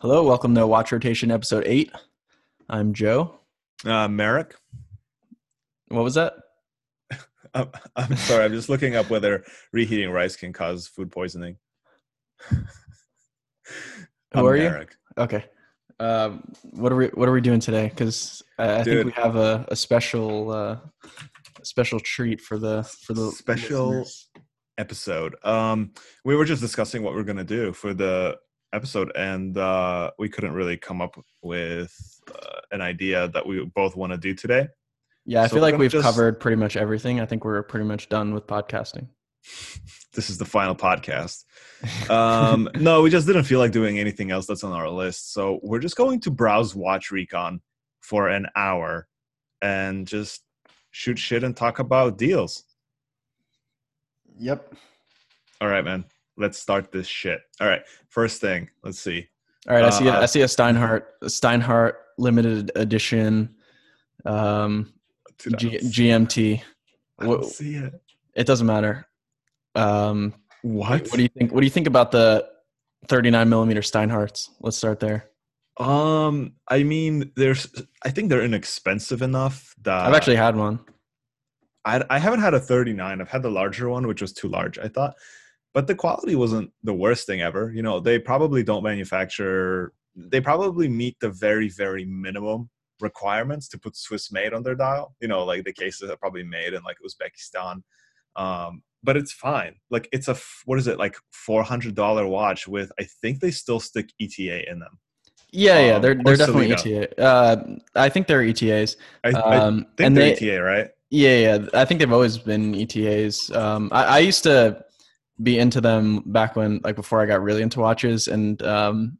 Hello, welcome to Watch Rotation episode 8. I'm Joe. Uh, Merrick. What was that? I'm, I'm sorry. I'm just looking up whether reheating rice can cause food poisoning. Who are you? Merrick. Okay. Um, what are we what are we doing today? Cuz I, I think we have a, a special uh, a special treat for the for the Special- listeners. Episode. Um, we were just discussing what we're gonna do for the episode, and uh, we couldn't really come up with uh, an idea that we both want to do today. Yeah, I So feel like we've just- covered pretty much everything. I think we're pretty much done with podcasting. This is the final podcast. Um, no, we just didn't feel like doing anything else that's on our list, so we're just going to browse Watch Recon for an hour and just shoot shit and talk about deals. Yep. All right, man. Let's start this shit. All right. First thing, let's see. All right, I see. A, Uh, I see a Steinhart a Steinhart limited edition, um, G, GMT. I don't Wha- see it. It doesn't matter. Um, What? what do you think? What do you think about the 39 millimeter Steinharts? Let's start there. um, I mean, there's. I think they're inexpensive enough that I've actually had one. I, I haven't had a 39. I've had the larger one, which was too large. I thought, but the quality wasn't the worst thing ever. You know, they probably don't manufacture. They probably meet the very very minimum requirements to put Swiss made on their dial. You know, like the cases are probably made in like Uzbekistan. Um, but it's fine. Like it's a what is it like four hundred dollar watch with I think they still stick ETA in them. Yeah, yeah, Um, they're they're definitely. ETA. Uh, I think they're ETAs. I, I Um, think and they're they, ETA, right? yeah, yeah, I think they've always been ETAs. Um, I, I used to be into them back when, like, before I got really into watches, and um,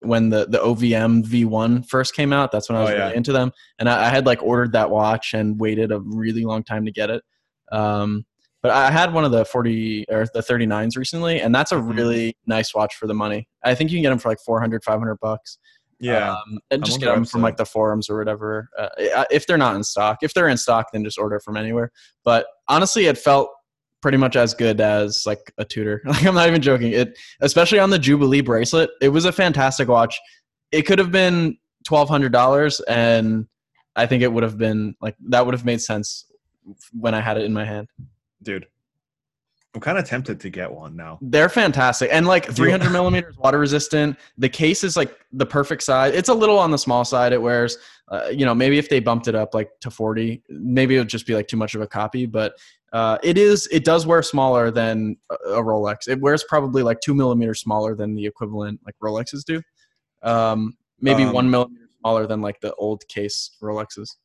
when the the OVM V1 first came out, that's when I Oh, was yeah. really into them. And I, I had like ordered that watch and waited a really long time to get it. Um, but I had one of the 40 or the 39s recently, and that's a Mhm. really nice watch for the money. I think you can get them for like 400, 500 bucks. Yeah. Um, and just get them from like the forums or whatever. Uh, if they're not in stock, if they're in stock, then just order from anywhere. But honestly, it felt pretty much as good as like a Tudor. Like I'm not even joking. It, especially on the Jubilee bracelet, it was a fantastic watch. It could have been twelve hundred dollars, and I think it would have been like that would have made sense when I had it in my hand. dude i'm kind of tempted to get one now They're fantastic, and like Do- 300 millimeters water resistant. The case is like the perfect size. It's a little on the small side. It wears, uh, you know, maybe if they bumped it up like to 40, maybe it would just be like too much of a copy. But uh, it is, it does wear smaller than a a Rolex. It wears probably like two millimeters smaller than the equivalent like Rolexes do. Um, maybe Um, one millimeter smaller than like the old case Rolexes.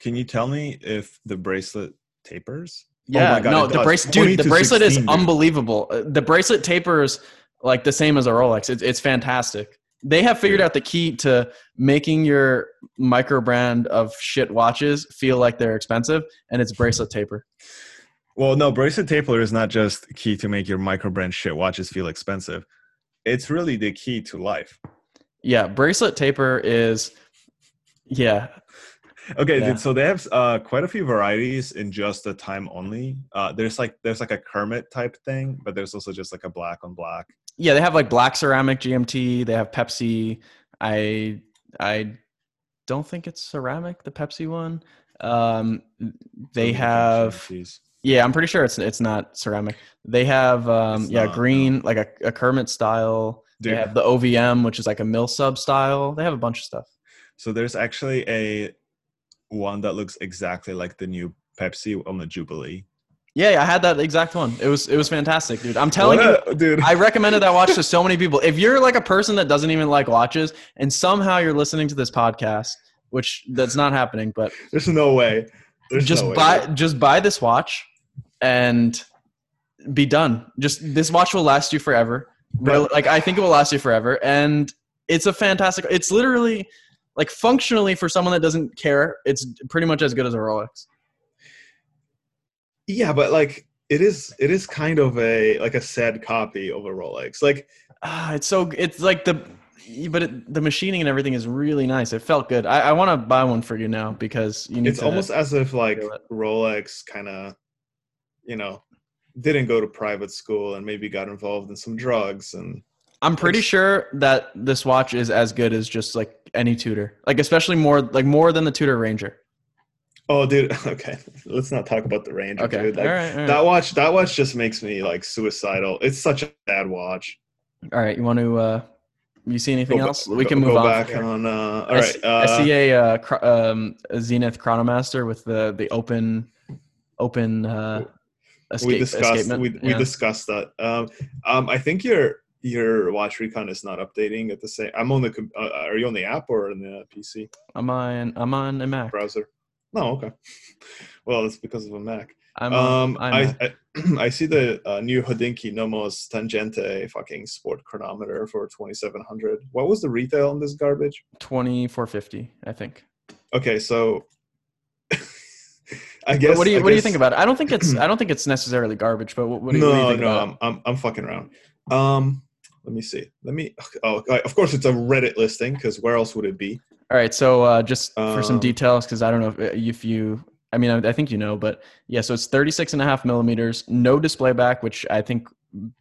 can you tell me if the bracelet tapers Yeah, Oh my God, no, the bracelet, dude, the bracelet is dude. unbelievable. Uh, The bracelet tapers like the same as a Rolex. It's it's fantastic. They have figured Dude. out the key to making your micro brand of shit watches feel like they're expensive, and it's bracelet taper. well no bracelet taper is not just key to make your micro brand shit watches feel expensive it's really the key to life Yeah, bracelet taper is, yeah, okay Yeah. so they have uh, quite a few varieties in just the time only uh, there's like there's like a kermit type thing but there's also just like a black on black yeah. They have like black ceramic GMT. They have Pepsi. I I don't think it's ceramic. The Pepsi one. Um, they have. Yeah, I'm pretty sure it's it's not ceramic. They have um yeah, not, green like a, a Kermit style. Dude. They have the OVM, which is like a mill sub style. They have a bunch of stuff. So there's actually a one that looks exactly like the new Pepsi on the Jubilee. Yeah, I had that exact one. It was it was fantastic, dude. I'm telling you, What dude. I recommended that watch to so many people. If you're like a person that doesn't even like watches and somehow you're listening to this podcast, which that's not happening, but There's no way. There's just no buy just buy this watch and be done. Just this watch will last you forever. Like I think it will last you forever, and it's a fantastic. It's literally like functionally for someone that doesn't care. It's pretty much as good as a Rolex. Yeah, but like it is it is kind of a like a sad copy of a Rolex. Like Ah, it's so it's like the but it, the machining and everything is really nice. It felt good. I, I want to buy one for you now because you need it's almost as if like. Rolex kind of you know didn't go to private school and maybe got involved in some drugs and I'm pretty sure that this watch is as good as just like any Tudor, like especially more like more than the Tudor Ranger. Oh, dude. Okay, let's not talk about the Ranger. Okay, dude. Like, all right, all right. That watch, that watch just makes me like suicidal. It's such a bad watch. All right, you want to? uh You see anything Go else? We go- can move go on. back from on. Uh, all I see, I uh, see a, uh, chro- um, a Zenith Chronomaster with the the open open uh, escape, we discussed we, we discussed that. Um, um, I think your your watch recon is not updating at the same. I'm on the. Uh, are you on the app or in the PC I'm on I'm on a Mac. browser? No, okay. Well, it's because of a Mac. I'm Um, on I, iMac. I I see the uh, new Hodinkee Nomos Tangente fucking sport chronometer for 2700. What was the retail on this garbage? twenty four fifty. I think. Okay, so I guess. what do you I What do you think about it? I don't think it's I don't think it's necessarily garbage, but what, what, do, you, no, what do you think no, about? I'm, I'm I'm fucking around. Um, let me see. Let me. Oh, of course, it's a Reddit listing because where else would it be? All right, so uh, just for some Um, details, because I don't know if, if you, I mean, I, I think you know, but yeah, so it's 36 and a half millimeters, no display back, which I think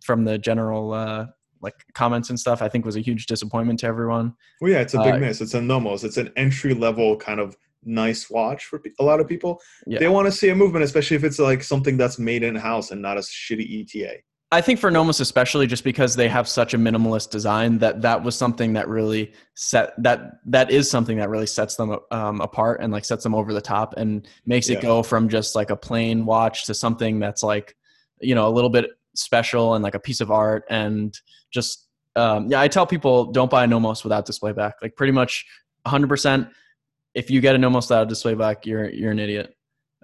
from the general uh, like comments and stuff, I think was a huge disappointment to everyone. Well, yeah, it's a big Uh, miss. It's a Nomos. It's an entry level kind of nice watch for a lot of people. Yeah. They want to see a movement, especially if it's like something that's made in house and not a shitty ETA. I think for Nomos especially, just because they have such a minimalist design, that that was something that really set that that is something that really sets them um, apart and like sets them over the top and makes it go from just like a plain watch to something that's like you know a little bit special and like a piece of art and just um, yeah. I tell people don't buy a Nomos without display back. Like pretty much 100. percent If you get a Nomos without a display back, you're you're an idiot.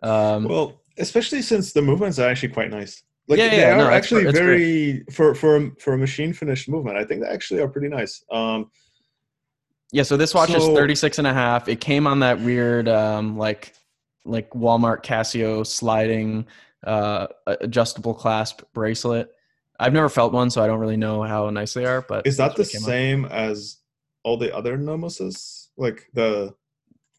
Um, Well, especially since the movements are actually quite nice. Like Yeah, they yeah, are no, actually it's very for for for a machine finished movement. I think they actually are pretty nice. Um, Yeah, so this watch is So- 36 and a half. It came on that weird um like like Walmart Casio sliding uh adjustable clasp bracelet. I've never felt one so I don't really know how nice they are, but is that the that's what on. same as all the other Nomoses? Like the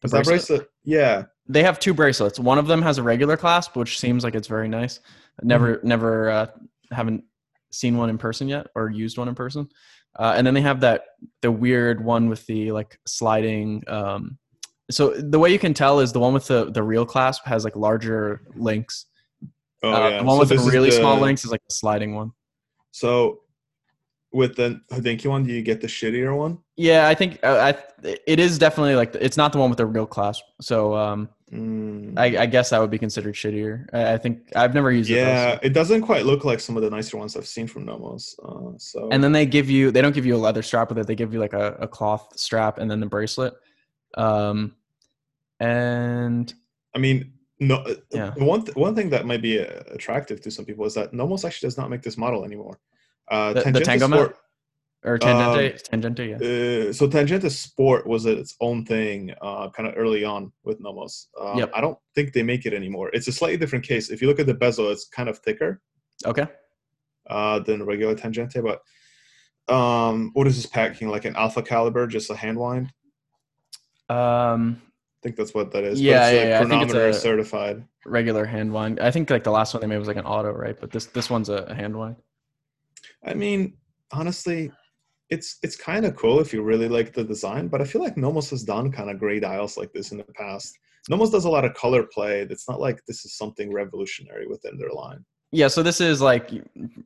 The is bracelet? bracelet? Yeah. They have two bracelets. One of them has a regular clasp which seems like it's very nice. Never Mm-hmm. never uh haven't seen one in person yet or used one in person. Uh, and then they have that the weird one with the like sliding um so the way you can tell is the one with the the real clasp has like larger links Oh Uh, yeah. The one So with the really small links is like the sliding one. So with the Hodinkee one, do you get the shittier one? Yeah, I think uh, I it is definitely like it's not the one with the real clasp. So um, Mm. I, I guess that would be considered shittier. I, I think I've never used it. though, yeah, so- it doesn't quite look like some of the nicer ones I've seen from Nomos. Uh, so And then they give you they don't give you a leather strap with it. They give you like a, a cloth strap and then the bracelet. Um, and I mean, no. uh, Yeah. One th- one thing that might be uh, attractive to some people is that Nomos actually does not make this model anymore. Uh, The- the Tangente Tangomat? Sport, or tangente tangente yeah. uh, so Tangente Sport was its own thing, uh, kind of early on with Nomos. Um, Yep. I don't think they make it anymore. It's a slightly different case. If you look at the bezel, it's kind of thicker Okay. uh, than regular Tangente. But um, what is this packing? Like an Alpha Caliber, just a hand wind? Um, I think that's what that is. Yeah, but it's yeah, like yeah. I think it's a- certified. regular hand wind. I think like the last one they made was like an auto, right? But this this one's a, a hand wind. I mean, honestly, it's it's kind of cool if you really like the design, but I feel like Nomos has done kind of great dials like this in the past. Nomos does a lot of color play. It's not like this is something revolutionary within their line. Yeah, so this is like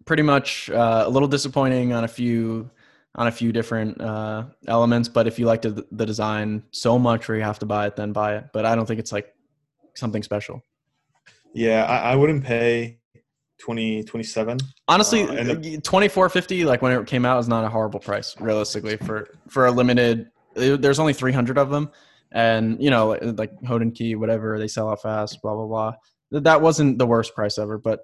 pretty much uh, a little disappointing on a few on a few different uh, elements, but if you like the, the design so much where you have to buy it, then buy it. But I don't think it's like something special. Yeah, I, I wouldn't pay 20, 27. Honestly, Uh, and twenty four fifty like when it came out is not a horrible price realistically for for a limited. There's only three hundred of them, and you know like, like Hodinkee, whatever they sell out fast, blah blah blah. Th- That wasn't the worst price ever, but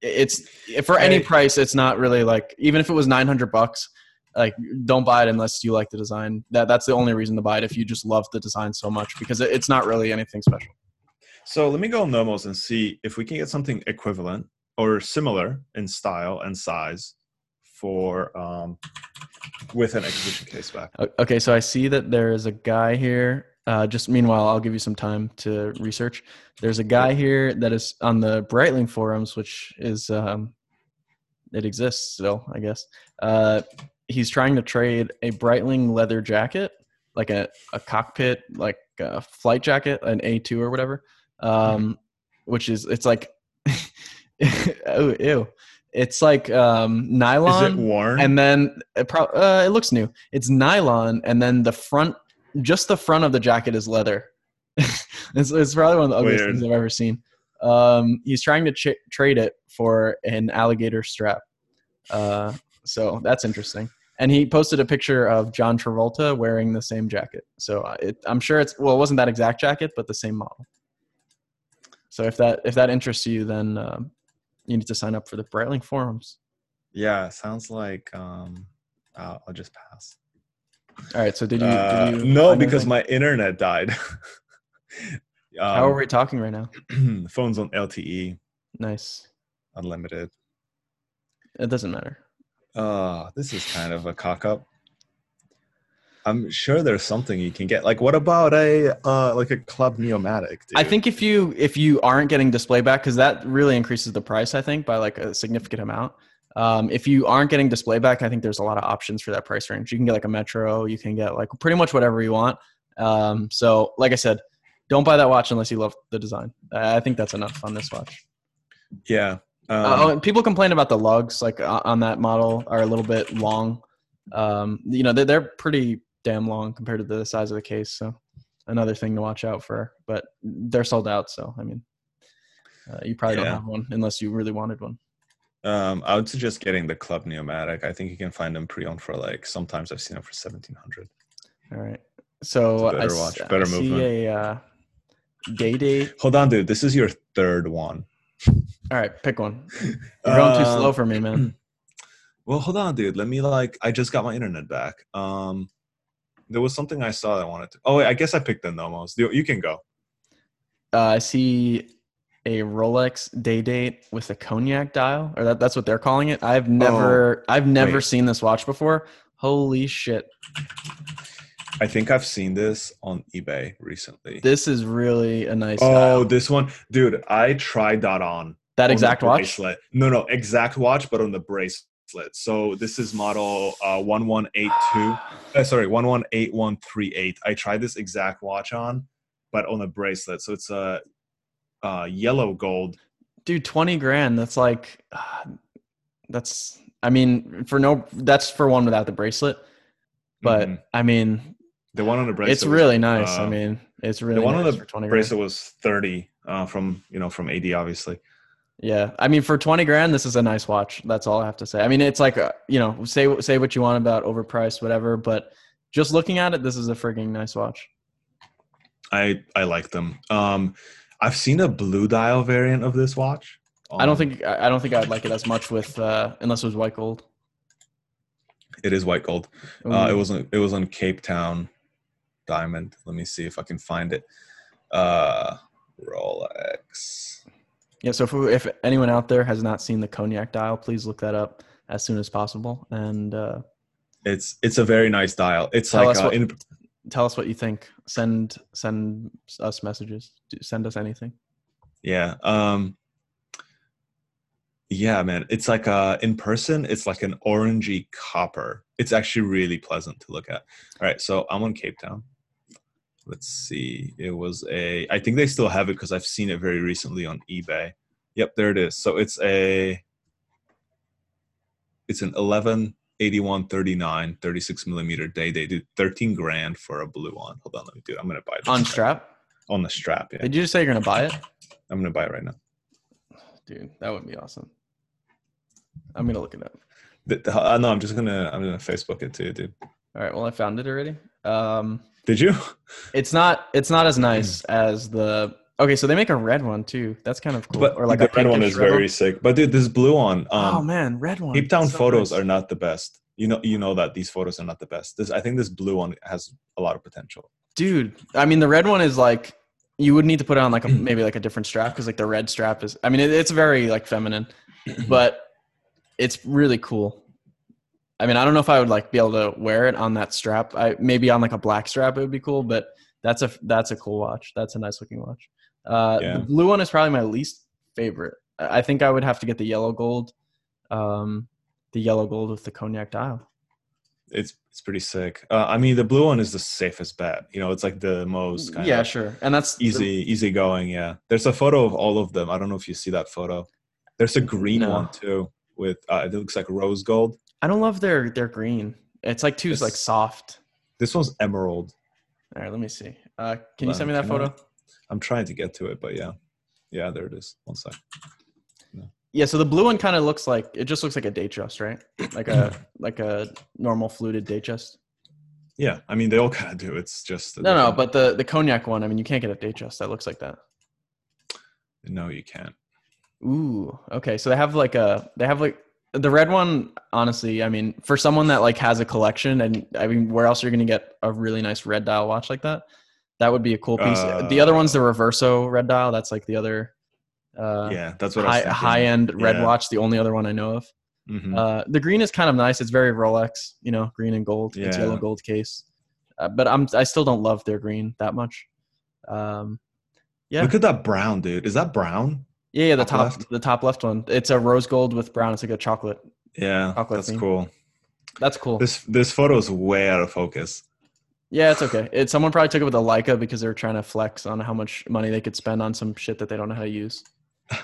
it's for any price. It's not really like even if it was nine hundred bucks. Like, don't buy it unless you like the design. That that's the only reason to buy it if you just love the design so much because it, it's not really anything special. So let me go on Nomos and see if we can get something equivalent or similar in style and size for um, with an exhibition case back. Okay, so I see that there is a guy here. Uh, just meanwhile, I'll give you some time to research. There's a guy here that is on the Breitling forums, which is um, it exists still, I guess. Uh, he's trying to trade a Breitling leather jacket, like a, a cockpit, like a flight jacket, an A2 or whatever, um, which is, it's like, oh, ew. It's like um, nylon. Is it worn? and then it, pro- uh, it looks new. It's nylon, and then the front, just the front of the jacket is leather. it's, it's probably one of the ugliest Weird. things I've ever seen. Um, he's trying to ch- trade it for an alligator strap. Uh, so that's interesting. And he posted a picture of John Travolta wearing the same jacket. So uh, it, I'm sure it's well, it wasn't that exact jacket, but the same model. So if that if that interests you, then um, you need to sign up for the Breitling forums. yeah, sounds like um, I'll, I'll just pass. All right. So did you? Uh, did you no, because anything? my internet died. How are um, we talking right now? phones on LTE, Nice. unlimited. It doesn't matter. Uh, this is kind of a cock up. I'm sure there's something you can get. Like, what about a uh, like a Club Neomatic? Dude? I think if you if you aren't getting display back, because that really increases the price, I think by like a significant amount. Um, if you aren't getting display back, I think there's a lot of options for that price range. You can get like a Metro, you can get like pretty much whatever you want. Um, so, like I said, don't buy that watch unless you love the design. I think that's enough on this watch. yeah. Um, Uh, oh, people complain about the lugs, like on that model, are a little bit long. Um, you know, they're, they're pretty damn long compared to the size of the case. So another thing to watch out for. But they're sold out, so I mean, uh, you probably Yeah. don't have one unless you really wanted one. um, I would suggest getting the Club Neomatic. I think you can find them pre-owned for like sometimes I've seen them for seventeen hundred. All right. So I, better s- watch, I better see movement. a uh, day date. Hold on, dude. This is your third one. All right, pick one. You're going too Um, slow for me, man. Well, hold on, dude. Let me like. I just got my internet back. Um, there was something I saw that I wanted to. Oh, wait, I guess I picked the Nomos. You, you can go. Uh, I see a Rolex day date with a cognac dial, or that, that's what they're calling it. I've never, I've never Oh, wait. seen this watch before. Holy shit! I think I've seen this on eBay recently. This is really a nice. oh, dial. this one, dude. I tried that on that on exact watch. bracelet. No, no, exact watch, but on the bracelet. So this is model uh, one one eight two. Uh, sorry, one one eight one three eight. I tried this exact watch on, but on a bracelet. So it's a uh, yellow gold. Dude, twenty grand. That's like, that's. I mean, for no, that's for one without the bracelet. But Mhm. I mean, the one on the bracelet. it's was, really nice. I mean, it's really the one nice on the twenty grand. bracelet was thirty uh, from you know from AD obviously. Yeah, I mean, for twenty grand, this is a nice watch. That's all I have to say. I mean, it's like, uh, you know, say say what you want about overpriced, whatever, but just looking at it, this is a frigging nice watch. I I like them. Um, I've seen a blue dial variant of this watch. I don't Um, think I I don't think I'd like it as much with uh, unless it was white gold. it is white gold. Uh, it was on, it was on Cape Town diamond. Let me see if I can find it. Uh, Rolex. Yeah, so if, if anyone out there has not seen the cognac dial, please look that up as soon as possible and uh, It's it's a very nice dial. It's Tell like us uh, what- in, tell us what you think. Send send us messages. Send us anything. yeah. Um, yeah, man. It's like uh in person. It's like an orangey copper. It's actually really pleasant to look at. All right, so I'm on Cape Town. Let's see. It was a. I think they still have it because I've seen it very recently on eBay. Yep, there it is. So it's a. It's an 11 81 39 36 millimeter day. They do 13 grand for a blue one. Hold on, let me do it. I'm gonna buy it On strap. on the strap. Yeah, Did you just say you're gonna buy it? I'm gonna buy it right now. Dude, that would be awesome. I'm gonna look it up. The, the, uh, no, I'm just gonna I'm gonna Facebook it to you, dude. All right. Well, I found it already. Um, Did you? it's not. It's not as nice Hmm. as the. Okay, so they make a red one too. That's kind of cool. But or like the red one is red very sick. But dude, this blue one, um, oh man, red one. Cape Town So photos nice. are not the best. You know, you know that these photos are not the best. This, I think, this blue one has a lot of potential. dude. I mean, the red one is like you would need to put it on like a maybe like a different strap because like the red strap is. I mean, it, it's very like feminine, but it's really cool. I mean, I don't know if I would like be able to wear it on that strap. I maybe on like a black strap it would be cool, but that's a that's a cool watch. That's a nice looking watch. Uh, Yeah. The blue one is probably my least favorite. I think I would have to get the yellow gold, um, the yellow gold with the cognac dial. it's it's pretty sick. Uh, I mean, the blue one is the safest bet. You know, it's like the most kind yeah, of sure. And that's easy easy going. Yeah, there's a photo of all of them. I don't know if you see that photo. There's a green No. one too with uh, it looks like rose gold. I don't love their their green. It's like too It's- like soft. This one's emerald. All right, let me see. Uh, can you send me that can I- photo? I'm trying to get to it, but yeah, yeah, there it is. One sec. Yeah, so the blue one kind of looks like it just looks like a Datejust, right? Like a like a normal fluted Datejust. Yeah, I mean they all kind of do. It's just No, no, but the the cognac one, I mean, you can't get a Datejust that looks like that. no, you can't. Ooh, okay. So they have like a they have like the red one. Honestly, I mean, for someone that like has a collection, and I mean, where else are you going to get a really nice red dial watch like that? That would be a cool piece. the other one's the Reverso red dial. That's like the other uh, yeah, that's what high, high end red Yeah. watch. The only other one I know of. Mhm. Uh, the green is kind of nice. It's very Rolex, you know, green and gold. It's yellow gold case. Uh, but I'm I still don't love their green that much. Um, yeah. Look at that brown, dude. Is that brown? Yeah, yeah, the top top the top left one. It's a rose gold with brown. It's like a chocolate. Yeah, Chocolate that's theme. cool. That's cool. This this photo is way out of focus. yeah, it's okay. It, someone probably took it with a Leica because they were trying to flex on how much money they could spend on some shit that they don't know how to use.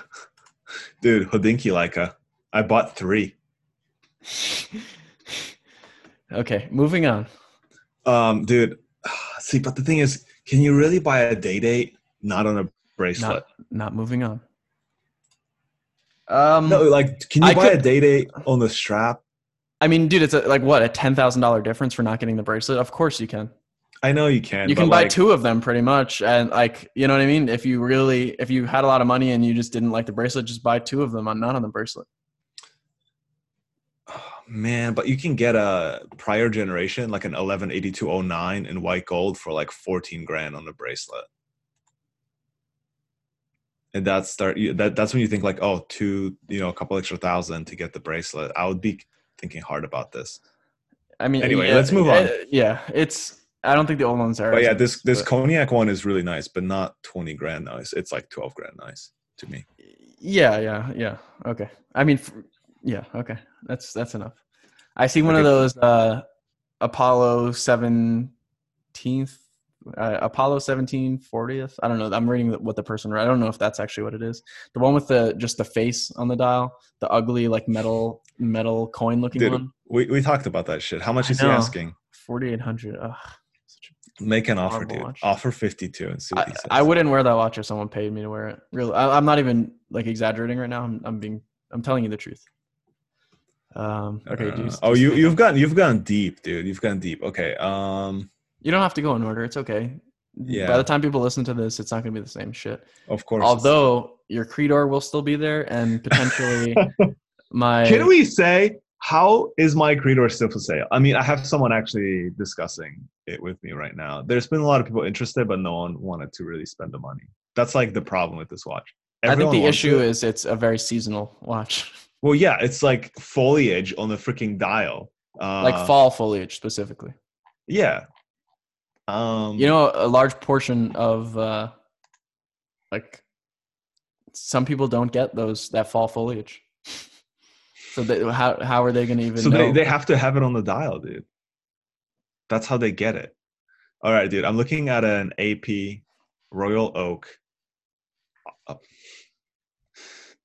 Dude, Hodinkee Leica. I bought three. okay, moving on. Um, dude, see, but the thing is, can you really buy a day date not on a bracelet? Not moving on. Um, no, like, can you I buy could- a day date on the strap? I mean, dude, it's a, like what a ten thousand dollar difference for not getting the bracelet. Of course you can. I know you can. you can buy like, two of them pretty much and like you know what i mean if you really if you had a lot of money and you just didn't like the bracelet just buy two of them on not on the bracelet Man, but you can get a prior generation, like an 118209 in white gold for like 14 grand on the bracelet. And that's start that that's when you think like, oh, two, you know, a couple extra thousand to get the bracelet. I would be thinking hard about this. i mean Anyway, yeah, let's move on. uh, yeah it's i don't think the old ones are But yeah, this this but- cognac one is really nice, but not 20 grand nice. It's like 12 grand nice to me. yeah yeah yeah okay i mean yeah okay that's that's enough i see one of those uh apollo 17th uh, apollo 17 40th i don't know i'm reading what the person wrote i don't know if that's actually what it is the one with the just the face on the dial the ugly like metal metal coin looking Dude, one We we talked about that shit. How much I is he asking? 4800 Ugh, Make an offer, dude. watch. Offer 52 and see I. I wouldn't wear that watch if someone paid me to wear it really I, i'm not even like exaggerating right now i'm, I'm being i'm telling you the truth um okay Uh, dude oh, you you've gone you've gone deep, dude. You've gone deep. Okay. Um. You don't have to go in order it's okay Yeah. by the time people listen to this it's not going to be the same shit Of course. although your Credor will still be there and potentially my can we say how is my Credor still for sale? I mean, I have someone actually discussing it with me right now. There's been a lot of people interested, but no one wanted to really spend the money. That's like the problem with this watch. i think the issue it. is it's a very seasonal watch well, yeah, it's like foliage on the freaking dial. Uh, like fall foliage specifically Yeah. Um, you know a large portion of uh like some people don't get those that fall foliage so they, how how are they going to even so know they, they have to have it on the dial, dude. That's how they get it. All right, dude. I'm looking at an AP Royal Oak.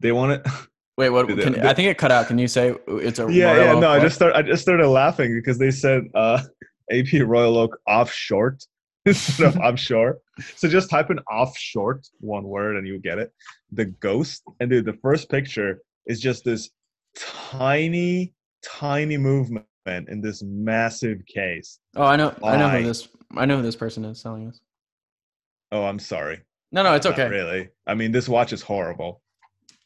They want it. wait what can, i think it cut out can you say it's a yeah, Royal yeah. Oak No, I just start. I just started laughing because they said uh, AP Royal Oak off short instead of offshore. So just type in off short one word and you get it. The ghost and dude, the first picture is just this tiny, tiny movement in this massive case. oh i know i know who this i know who this person is selling us. Oh, I'm sorry. no no it's Not okay really. I mean, this watch is horrible.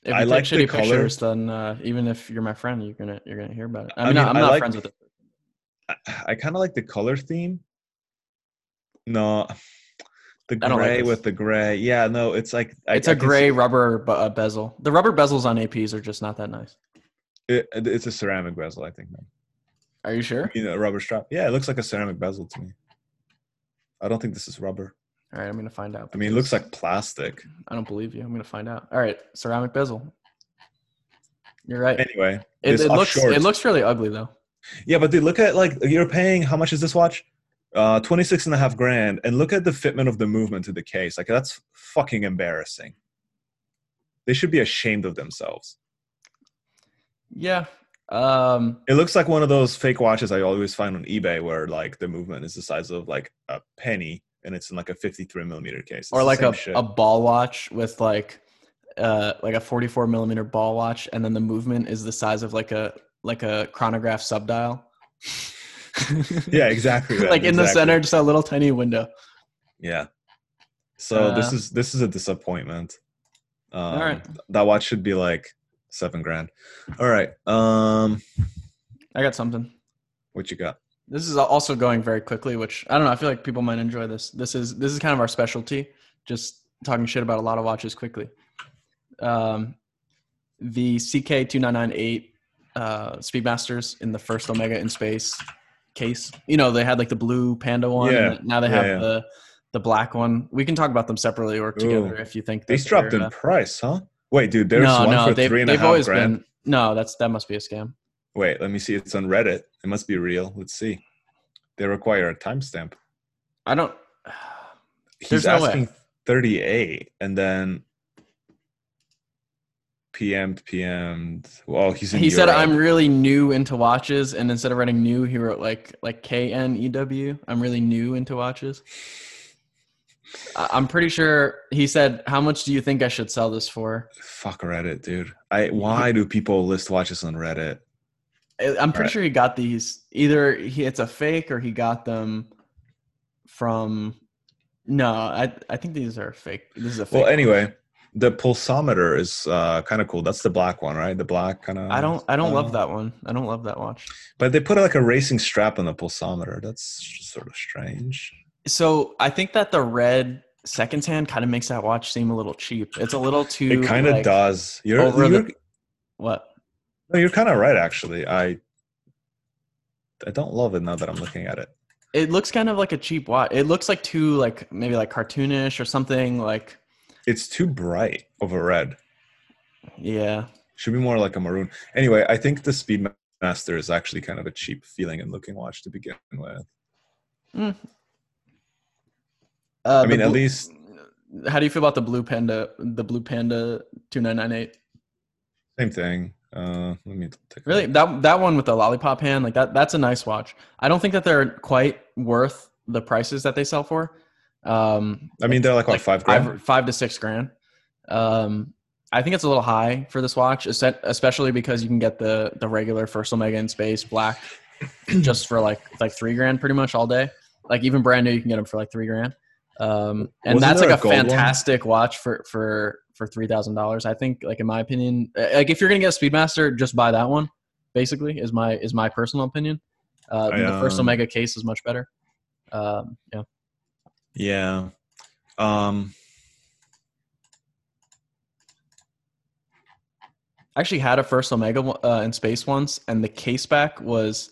if you I take like the shitty color. pictures then uh even if you're my friend you're gonna you're gonna hear about it i I mean, I not like- friends with it I, I kind of like the color theme. No, the don't like gray with the gray. Yeah, no, it's like I- it's I a gray see- rubber uh, bezel the rubber bezels on aps are just not that nice It, it's a ceramic bezel, I think. Man. are you sure You know, a rubber strap. Yeah, it looks like a ceramic bezel to me. I don't think this is rubber. all right i'm gonna find out I mean, it looks like plastic. I don't believe you. I'm gonna find out. All right, ceramic bezel. You're right. Anyway, It, it looks short, it looks really ugly though. Yeah, but dude, look at like you're paying how much is this watch? Uh 26 and a half grand. And look at the fitment of the movement to the case. Like that's fucking embarrassing. They should be ashamed of themselves. Yeah. Um, It looks like one of those fake watches I always find on eBay where like the movement is the size of like a penny and it's in like a 53 millimeter case. It's or like a, shit. a ball watch with like uh like a 44 millimeter ball watch and then the movement is the size of like a like a chronograph subdial yeah, exactly. that, like in the center just a little tiny window Yeah. So this Uh, is this is a disappointment. Um, right. That watch should be like seven grand. All right. Um, i got something what you got? this is also going very quickly which i don't know i feel like people might enjoy this this is this is kind of our specialty just talking shit about a lot of watches quickly um the ck2998 uh speedmasters in the first omega in space case you know they had like the blue panda one Yeah. now they Yeah, have yeah. the the black one we can talk about them separately or together if you think These that dropped in uh, price, huh? Wait, dude, there's no one no for they've, three and they've half always grand. been no that's that must be a scam Wait, let me see. It's on Reddit. It must be real. Let's see. They require a timestamp. i don't He's no way. asking 38 and then PM PM. Well, he's in he said i'm really new into watches and instead of writing new he wrote like like k-n-e-w i'm really new into watches i'm pretty sure he said how much do you think i should sell this for Fuck Reddit, dude. I why do people list watches on Reddit? I'm pretty Right. sure he got these either he it's a fake or he got them from no i i think these are fake this is a fake Well, anyway, the pulsometer is uh, kind of cool. That's the black one, right? The black kind of. i don't i don't love that one i don't love that watch But they put like a racing strap on the pulsometer. That's just sort of strange. so i think that the red seconds hand kind of makes that watch seem a little cheap it's a little too It kind of like, does. You're over you're, the- what no, you're kind of right. Actually, I I don't love it now that I'm looking at it. It looks kind of like a cheap watch. It looks like too like maybe like cartoonish or something like It's too bright of a red. yeah. Should be more like a maroon. Anyway, I think the Speedmaster is actually kind of a cheap feeling and looking watch to begin with. Uh, I the mean, at least how do you feel about the blue panda the blue panda 2998? same thing. Uh, let me take Really? look. That that one with the lollipop hand, like that that's a nice watch. I don't think that they're quite worth the prices that they sell for. Um I mean, they're like, what, like five grand? five, five to six grand. Um, I think it's a little high for this watch, especially because you can get the the regular First Omega in space black just for like like three grand, pretty much all day. Like even brand new, you can get them for like three grand. Um, and Wasn't that's like a a gold one? fantastic watch for for for three thousand dollars. I think, like in my opinion, uh, like if you're gonna get a Speedmaster, just buy that one. Basically, is my is my personal opinion. Uh, I, the first um, Omega case is much better. Um, yeah. Yeah. Um, I actually had a first Omega uh, in space once, and the case back was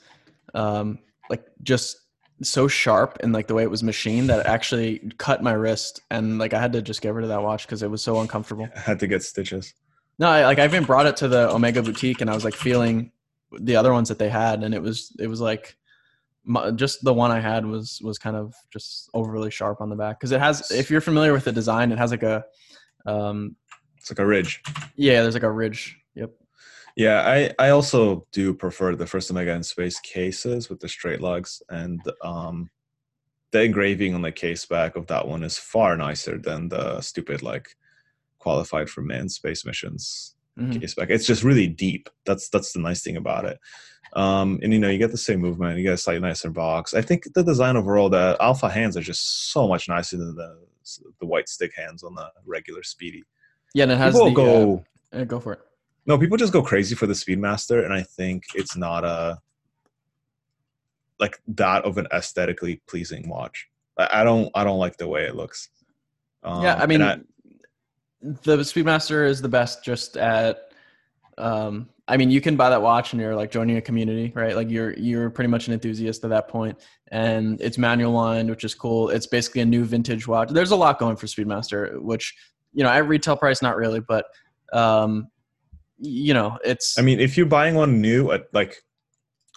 um, like just so sharp and like the way it was machined that it actually cut my wrist, and like I had to just get rid of that watch because it was so uncomfortable. I had to get stitches. No, I, like I even brought it to the Omega boutique, and I was like feeling the other ones that they had, and it was it was like my, just the one I had was was kind of just overly sharp on the back because it has. If you're familiar with the design, it has like a um, It's like a ridge. yeah, there's like a ridge. Yep. Yeah, I, I also do prefer the first Omega in space cases with the straight lugs, and um, the engraving on the case back of that one is far nicer than the stupid like qualified for manned space missions Mhm. case back. It's just really deep. That's that's the nice thing about it. Um, and you know, you get the same movement. You get a slightly nicer box. I think the design overall, the alpha hands are just so much nicer than the the white stick hands on the regular Speedy. Yeah, and it has People the go. uh, go for it. No, people just go crazy for the Speedmaster, and I think it's not a like that of an aesthetically pleasing watch. I, I don't, I don't like the way it looks. Um, yeah, I mean, the Speedmaster is the best. Just at, um, I mean, you can buy that watch and you're like joining a community, right? Like you're you're pretty much an enthusiast at that point, and it's manual lined, which is cool. It's basically a new vintage watch. There's a lot going for Speedmaster, which you know at retail price, not really, but um, you know, it's I mean, if you're buying one new at like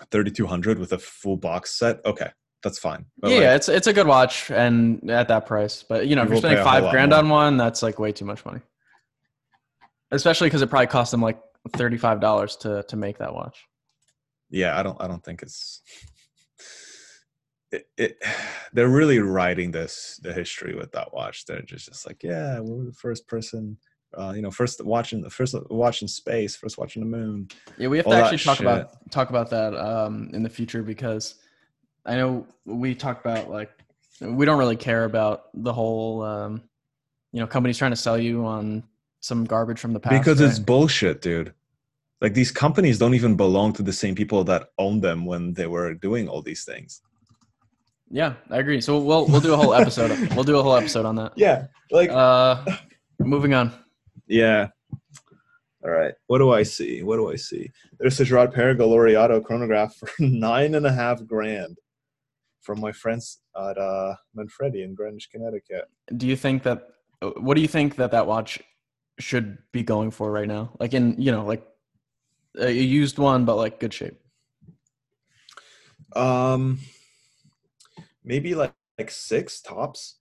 3200 with a full box set. Okay, that's fine. But yeah, like, it's it's a good watch and at that price. But you know, if You you're spending five grand more. on one, that's like way too much money. Especially because it probably cost them like thirty five dollars to to make that watch. yeah, I don't I don't think it's it, it they're really writing this the history with that watch. They're just just like, yeah, we're the first person uh, you know, first watching the first watching space, first watching the moon. Yeah, we have to actually talk shit. about talk about that um, in the future because I know we talk about like we don't really care about the whole um, you know companies trying to sell you on some garbage from the past because it's bullshit, dude. Like these companies don't even belong to the same people that owned them when they were doing all these things. yeah, I agree. So we'll we'll do a whole episode. we'll do a whole episode on that. Yeah, like Uh, moving on. Yeah. All right. What do I see? What do I see? There's a Girard-Perregaux Laureato chronograph for nine and a half grand from my friends at uh, Manfredi in Greenwich, Connecticut. Do you think that? What do you think that that watch should be going for right now? Like in you know like a used one, but like good shape. Um, maybe like like six tops.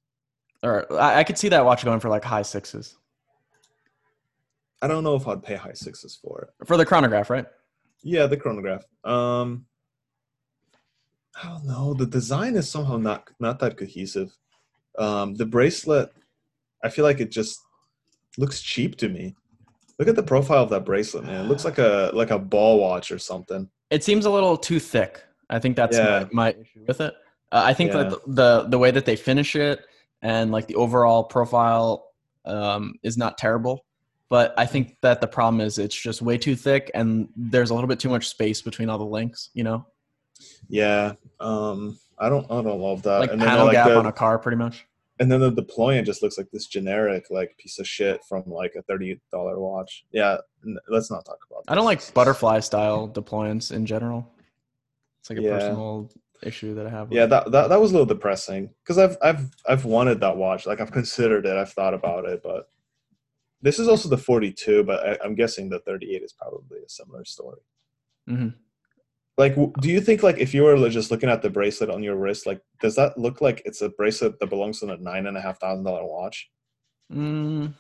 Or I, I could see that watch going for like high sixes I don't know if I'd pay high sixes for it. for the chronograph, right? Yeah, the chronograph. Um, I don't know. The design is somehow not not that cohesive. Um, the bracelet, I feel like it just looks cheap to me. Look at the profile of that bracelet, man. It looks like a like a ball watch or something. It seems a little too thick. I think that's Yeah. my, my issue with it. Uh, I think Yeah. that the the way that they finish it and like the overall profile um, is not terrible, but I think that the problem is it's just way too thick and there's a little bit too much space between all the links. You know, Yeah. Um, I don't I don't love that. like and then panel like gap the, on a car, pretty much. And then the deployant just looks like this generic like piece of shit from like a thirty dollar watch. Yeah. n- Let's not talk about. That. I don't like butterfly style deployants in general. It's like a Yeah. personal issue that I have. with Yeah, that, that that was a little depressing because I've I've I've wanted that watch. Like I've considered it. I've thought about it, but this is also the 42. But I, I'm guessing the 38 is probably a similar story. Mhm. Like, do you think like if you were just looking at the bracelet on your wrist, like does that look like it's a bracelet that belongs to a nine and a half thousand dollar watch? Mm.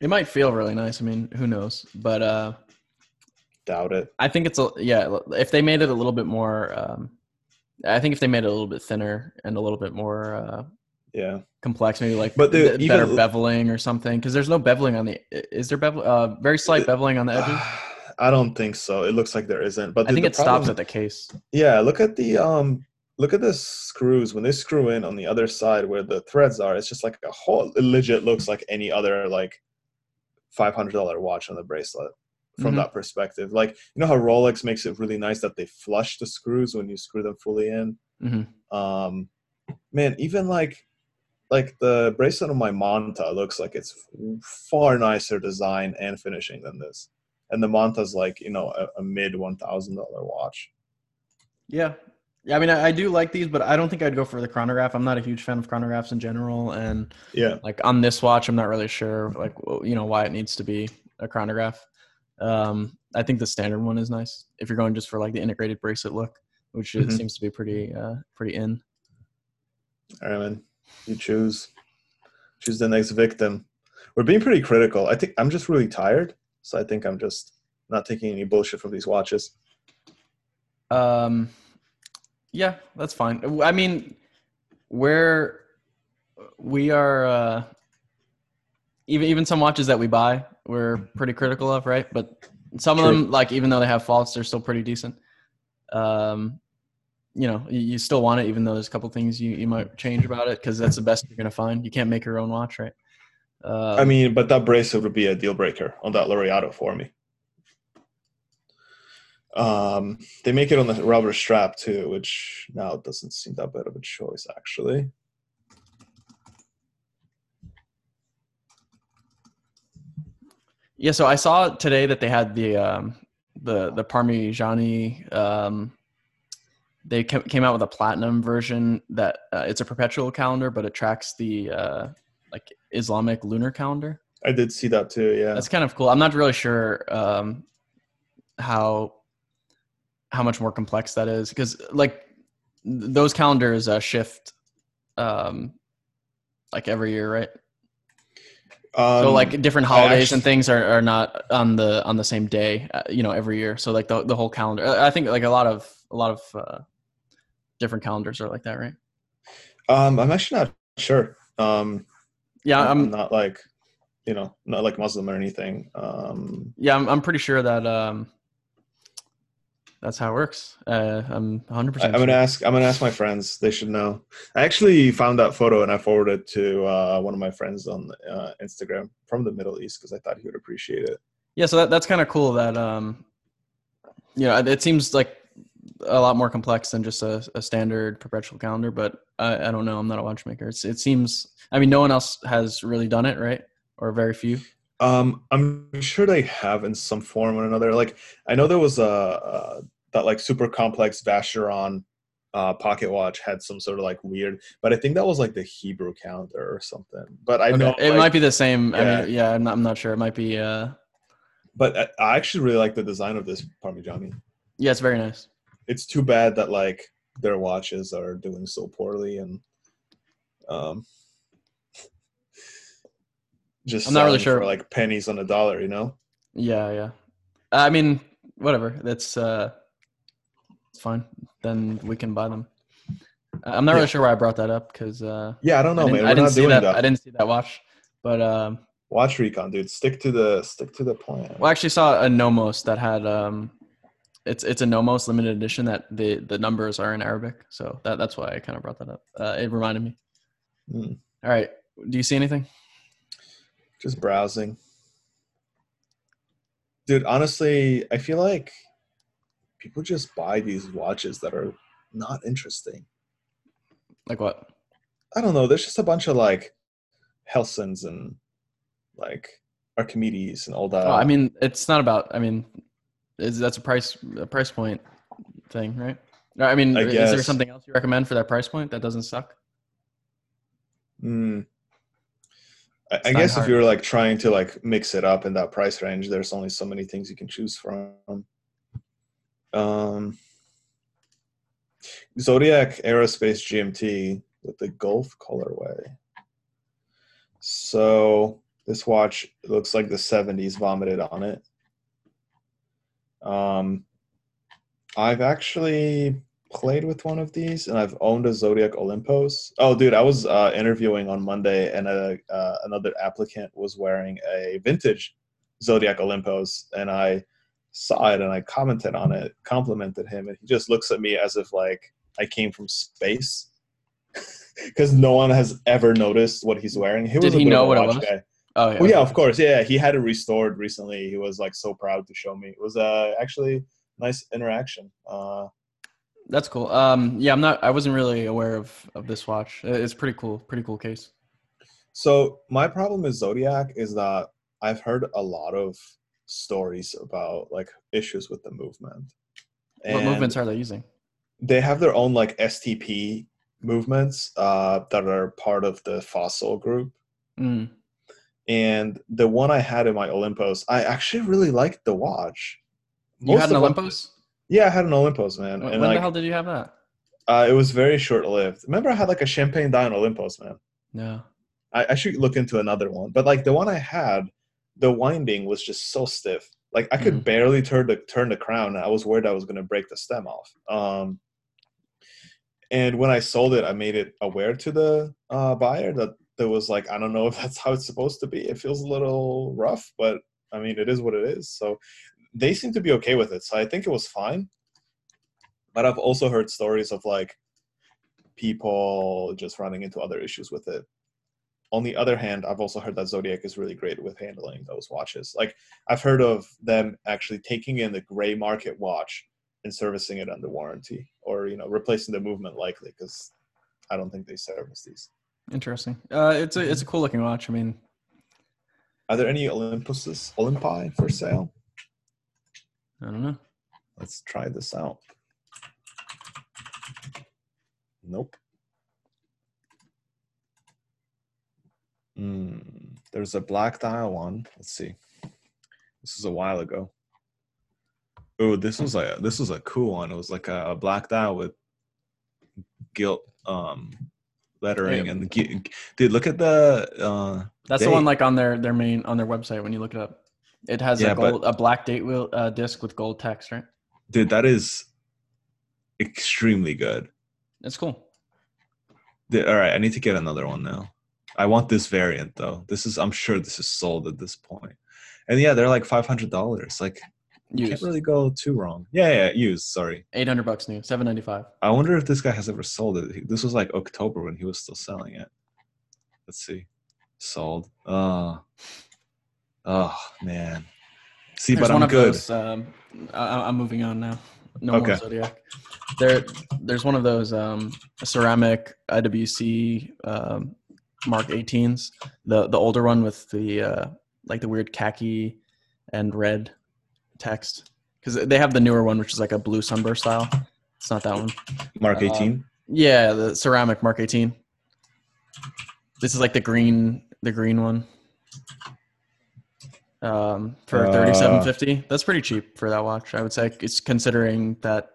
It might feel really nice. I mean, who knows? But uh, Doubt it. I think it's a yeah. If they made it a little bit more, um, I think if they made it a little bit thinner and a little bit more uh, Yeah. complex, maybe like But the- th- better even- beveling or something. Because there's no beveling on the. Is there bevel? Uh, very slight beveling on the edges. I don't think so. It looks like there isn't. But I the- think the it stops at the case. Yeah, look at the um look at the screws when they screw in on the other side where the threads are. It's just like a whole it legit looks like any other like five hundred dollar watch on the bracelet from Mhm. that perspective. Like you know how Rolex makes it really nice that they flush the screws when you screw them fully in. Mhm. Um, man, even like like the bracelet on my Monta looks like it's far nicer design and finishing than this. And the Monta's like you know a, a mid one thousand dollar watch. Yeah. Yeah, I mean, I, I do like these, but I don't think I'd go for the chronograph. I'm not a huge fan of chronographs in general, and Yeah. like on this watch i'm not really sure like you know why it needs to be a chronograph um i think the standard one is nice if you're going just for like the integrated bracelet look which it Mhm. seems to be pretty uh pretty in All right, man. You choose. Choose the next victim. We're being pretty critical. I think I'm just really tired, so I think I'm just not taking any bullshit from these watches. um yeah that's fine. I mean we're we are uh even even some watches that we buy we're pretty critical of right? But some of them like even though they have faults they're still pretty decent. Um you know you, you still want it even though there's a couple things you, you might change about it because that's the best you're gonna find. You can't make your own watch right um, I mean, but that bracelet would be a deal breaker on that Laureato for me. Um, they make it on the rubber strap too, which now doesn't seem that bad of a choice, actually. Yeah, so I saw today that they had the um, the the Parmigiani. Um, they came out with a platinum version that uh, it's a perpetual calendar, but it tracks the uh, Islamic lunar calendar. I did see that too. Yeah. That's kind of cool. I'm not really sure um, how how much more complex that is because like those calendars uh, shift um like every year right Um, so like different holidays and things are, are not on the on the same day uh, you know every year so like the, the whole calendar i I think like a lot of a lot of uh, different calendars are like that right um, I'm actually not sure. Um, yeah I'm i'm not like, you know, not like Muslim or anything. Um, yeah i'm, I'm pretty sure that um that's how it works uh i'm 100% I, I'm sure. gonna ask. I'm gonna ask my friends. They should know. I actually found that photo and I forwarded it to uh, one of my friends on uh, Instagram from the Middle East because I thought he would appreciate it. yeah so that, that's kind of cool that um you know it seems like a lot more complex than just a, a standard perpetual calendar but I, I don't know i'm not a watchmaker it's, it seems i mean no one else has really done it right or very few Um, I'm sure they have in some form or another. Like I know there was a, uh that like super complex Vacheron uh, pocket watch had some sort of like weird, but I think that was like the Hebrew calendar or something. But I Okay, know it like- might be the same i Yeah. mean yeah i'm not, I'm not sure it might be uh But I, I actually really like the design of this Parmigiani. yeah it's very nice It's too bad that like their watches are doing so poorly and um just I'm not really sure. for like pennies on a dollar, you know. yeah yeah i mean whatever that's uh it's fine then we can buy them i'm not Yeah. really sure why i brought that up because uh Yeah, I don't know, I man. I We're didn't not see that, that. I didn't see that watch, but um, Watch recon, dude. Stick to the stick to the plan. well, I actually saw a Nomos that had um, it's it's a Nomos limited edition that the the numbers are in Arabic, so that that's why I kind of brought that up. Uh, it reminded me. Hmm. All right, do you see anything? Just browsing. Dude, honestly, I feel like people just buy these watches that are not interesting. Like what? I don't know. There's just a bunch of like Helsons and like Archimedes and all that. oh, I mean, it's not about. I mean, is that's a price a price point thing, right? No, I mean, I is there something else you recommend for that price point that doesn't suck? Mm. I, I guess if you're like trying to like mix it up in that price range, there's only so many things you can choose from. Um, Zodiac Aerospace GMT with the Gulf colorway. So this watch looks like the 70s vomited on it. Um, I've actually played with one of these, and I've owned a Zodiac Olympus. Oh, dude, I was uh, interviewing on Monday, and a, uh, another applicant was wearing a vintage Zodiac Olympus, and I saw it and I commented on it, complimented him, and he just looks at me as if like I came from space. Because no one has ever noticed what he's wearing. He Did was a he know what it was? guy. Oh yeah, Oh yeah, of course. Yeah, he had it restored recently. He was like so proud to show me. It was uh actually nice interaction. Uh That's cool. Um, yeah, I'm not. I wasn't really aware of of this watch. It's pretty cool. Pretty cool case. so my problem with Zodiac is that I've heard a lot of stories about like issues with the movement. what movements are they using? they have their own like STP movements uh that are part of the fossil group. Mm. And the one I had in my Olympus, I actually really liked the watch. You had an Olympus. Yeah, I had an Olympus, man. When, and when like, the hell did you have that? Uh, it was very short lived. Remember, I had like a champagne dial Olympus, man. No. I, I should look into another one, but like the one I had, the winding was just so stiff. Like I could Mhm. barely turn the turn the crown. And I was worried I was gonna break the stem off. Um, and when I sold it, I made it aware to the uh, buyer that there was like I don't know if that's how it's supposed to be. It feels a little rough, but I mean it is what it is. So they seem to be okay with it. So I think it was fine. But I've also heard stories of like people just running into other issues with it. On the other hand, I've also heard that Zodiac is really great with handling those watches. Like I've heard of them actually taking in the gray market watch and servicing it under warranty, or you know, replacing the movement likely because I don't think they service these. Interesting. Uh, it's a it's a cool looking watch. I mean, Are there any Olympuses, Olympi for sale? I don't know. Let's try this out. Nope. Hmm. there's a black dial one. Let's see. This is a while ago. Oh, this was a this was a cool one. It was like a, a black dial with gilt um lettering Yeah. and the dude. Look at the uh That's the one like on their their main on their website when you look it up. It has Yeah, a but- gold, a black date wheel uh, disc with gold text, right? dude. That is extremely good. That's cool. Dude, all right, I need to get another one now. I want this variant though. This is I'm sure this is sold at this point. And yeah, they're like five hundred dollars. Like you can't really go too wrong. Yeah, yeah, used. Sorry. Eight hundred bucks new. Seven ninety five. I wonder if this guy has ever sold it. This was like October when he was still selling it. Let's see. Sold. Oh, oh man. See, There's but I'm good. those. Um, I, I'm moving on now. No Okay. more zodiac. There, there's one of those um, ceramic IWC um, Mark 18s. The the older one with the uh, like the weird khaki and red text. Because they have the newer one, which is like a blue sunburst style. It's not that one. Mark uh, 18. Yeah, the ceramic Mark 18. This is like the green, the green one. Um, for Uh, 3750. That's pretty cheap for that watch. I would say it's considering that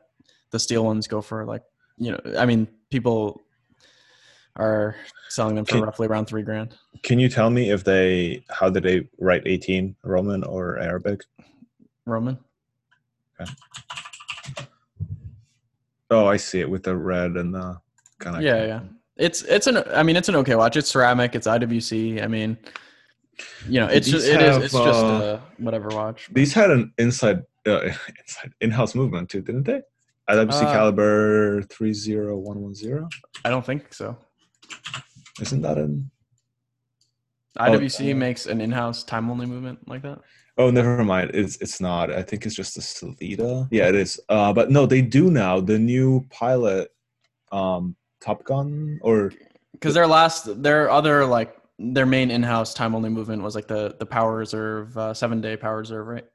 the steel ones go for like, you know, I mean, people are selling them for Can- roughly around 3 grand. Can you tell me if they how did they write 18 Roman or Arabic? Roman. Oh, I see it with the red and the kind of Yeah, yeah. It's it's an I mean, it's an okay watch. It's ceramic, it's IWC. I mean, you know, it's These just, it is have, it's just uh, a whatever watch. These had an inside uh, inside in-house movement too, didn't they? IWC Uh, caliber 30110. I don't think so. Isn't that an IWC uh, makes an in-house time only movement like that. Oh, never mind. It's it's not. I think it's just a Sellita. Yeah, it is. Uh, but no, they do now. The new pilot, um, Top Gun, or Because their last, their other like their main in-house time only movement was like the the power reserve, uh, seven day power reserve, right?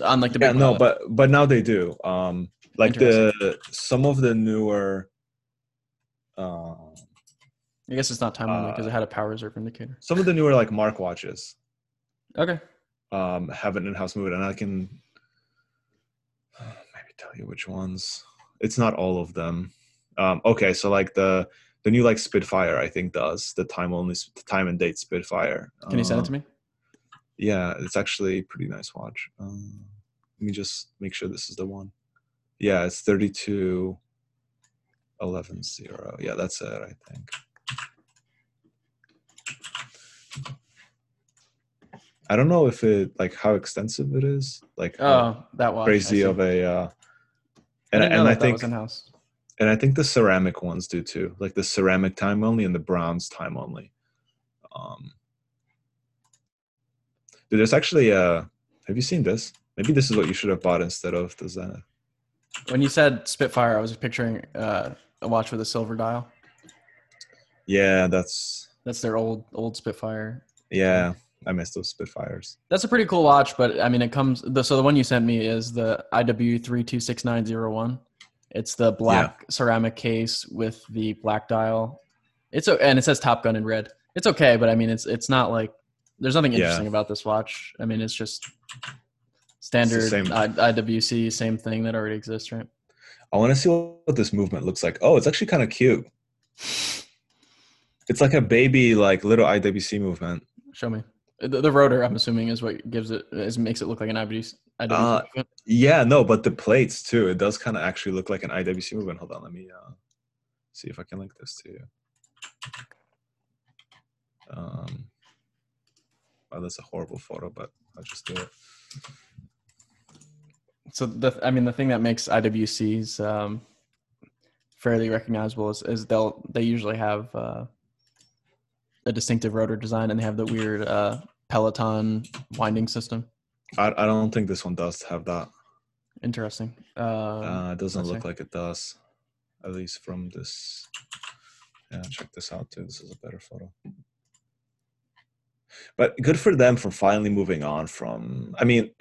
Unlike the yeah, big no, but but now they do. Um, like the some of the newer, um, I guess it's not time only because uh, it had a power reserve indicator. some of the newer like Mark watches, Okay, um, have an in-house movement, and I can maybe tell you which ones. It's not all of them. Um, okay, so like the the new like Spitfire, I think does the time only the time and date Spitfire. can you send it to me? Yeah, it's actually a pretty nice watch. Um, let me just make sure this is the one. Yeah, it's 32 11 0. Yeah, that's it, I think. I don't know if it like how extensive it is, like Oh, that. I crazy of a uh I and, didn't and I think and I think the ceramic ones do too, like the ceramic time only and the bronze time only. Um, dude, there's actually uh have you seen this? Maybe this is what you should have bought instead of the Zenith. When you said Spitfire, I was picturing uh, a watch with a silver dial. Yeah, that's That's their old old Spitfire. yeah. I miss those Spitfires. That's a pretty cool watch, but I mean, it comes. The, so the one you sent me is the IW three two six nine zero one. It's the black ceramic case with the black dial. It's and it says Top Gun in red. It's okay, but I mean, it's it's not like there's nothing Yeah. interesting about this watch. I mean, it's just standard same. I, IWC, same thing that already exists, right? I want to see what this movement looks like. Oh, it's actually kind of cute. It's like a baby, like little IWC movement. Show me. The, the rotor, I'm assuming, is what gives it is makes it look like an IWC. IWC Uh, movement. Yeah, no, but the plates too. It does kind of actually look like an IWC movement. Hold on, let me uh, see if I can link this to you. Um, well, that's a horrible photo, but I'll just do it. So the I mean the thing that makes IWCs um, fairly recognizable is, is they'll they usually have uh, a distinctive rotor design and they have the weird uh, Pellaton winding system. I, I don't think this one does have that. Interesting. Um, Uh, it doesn't look see. like it does, at least from this. Yeah, check this out too. This is a better photo. But good for them for finally moving on from. I mean,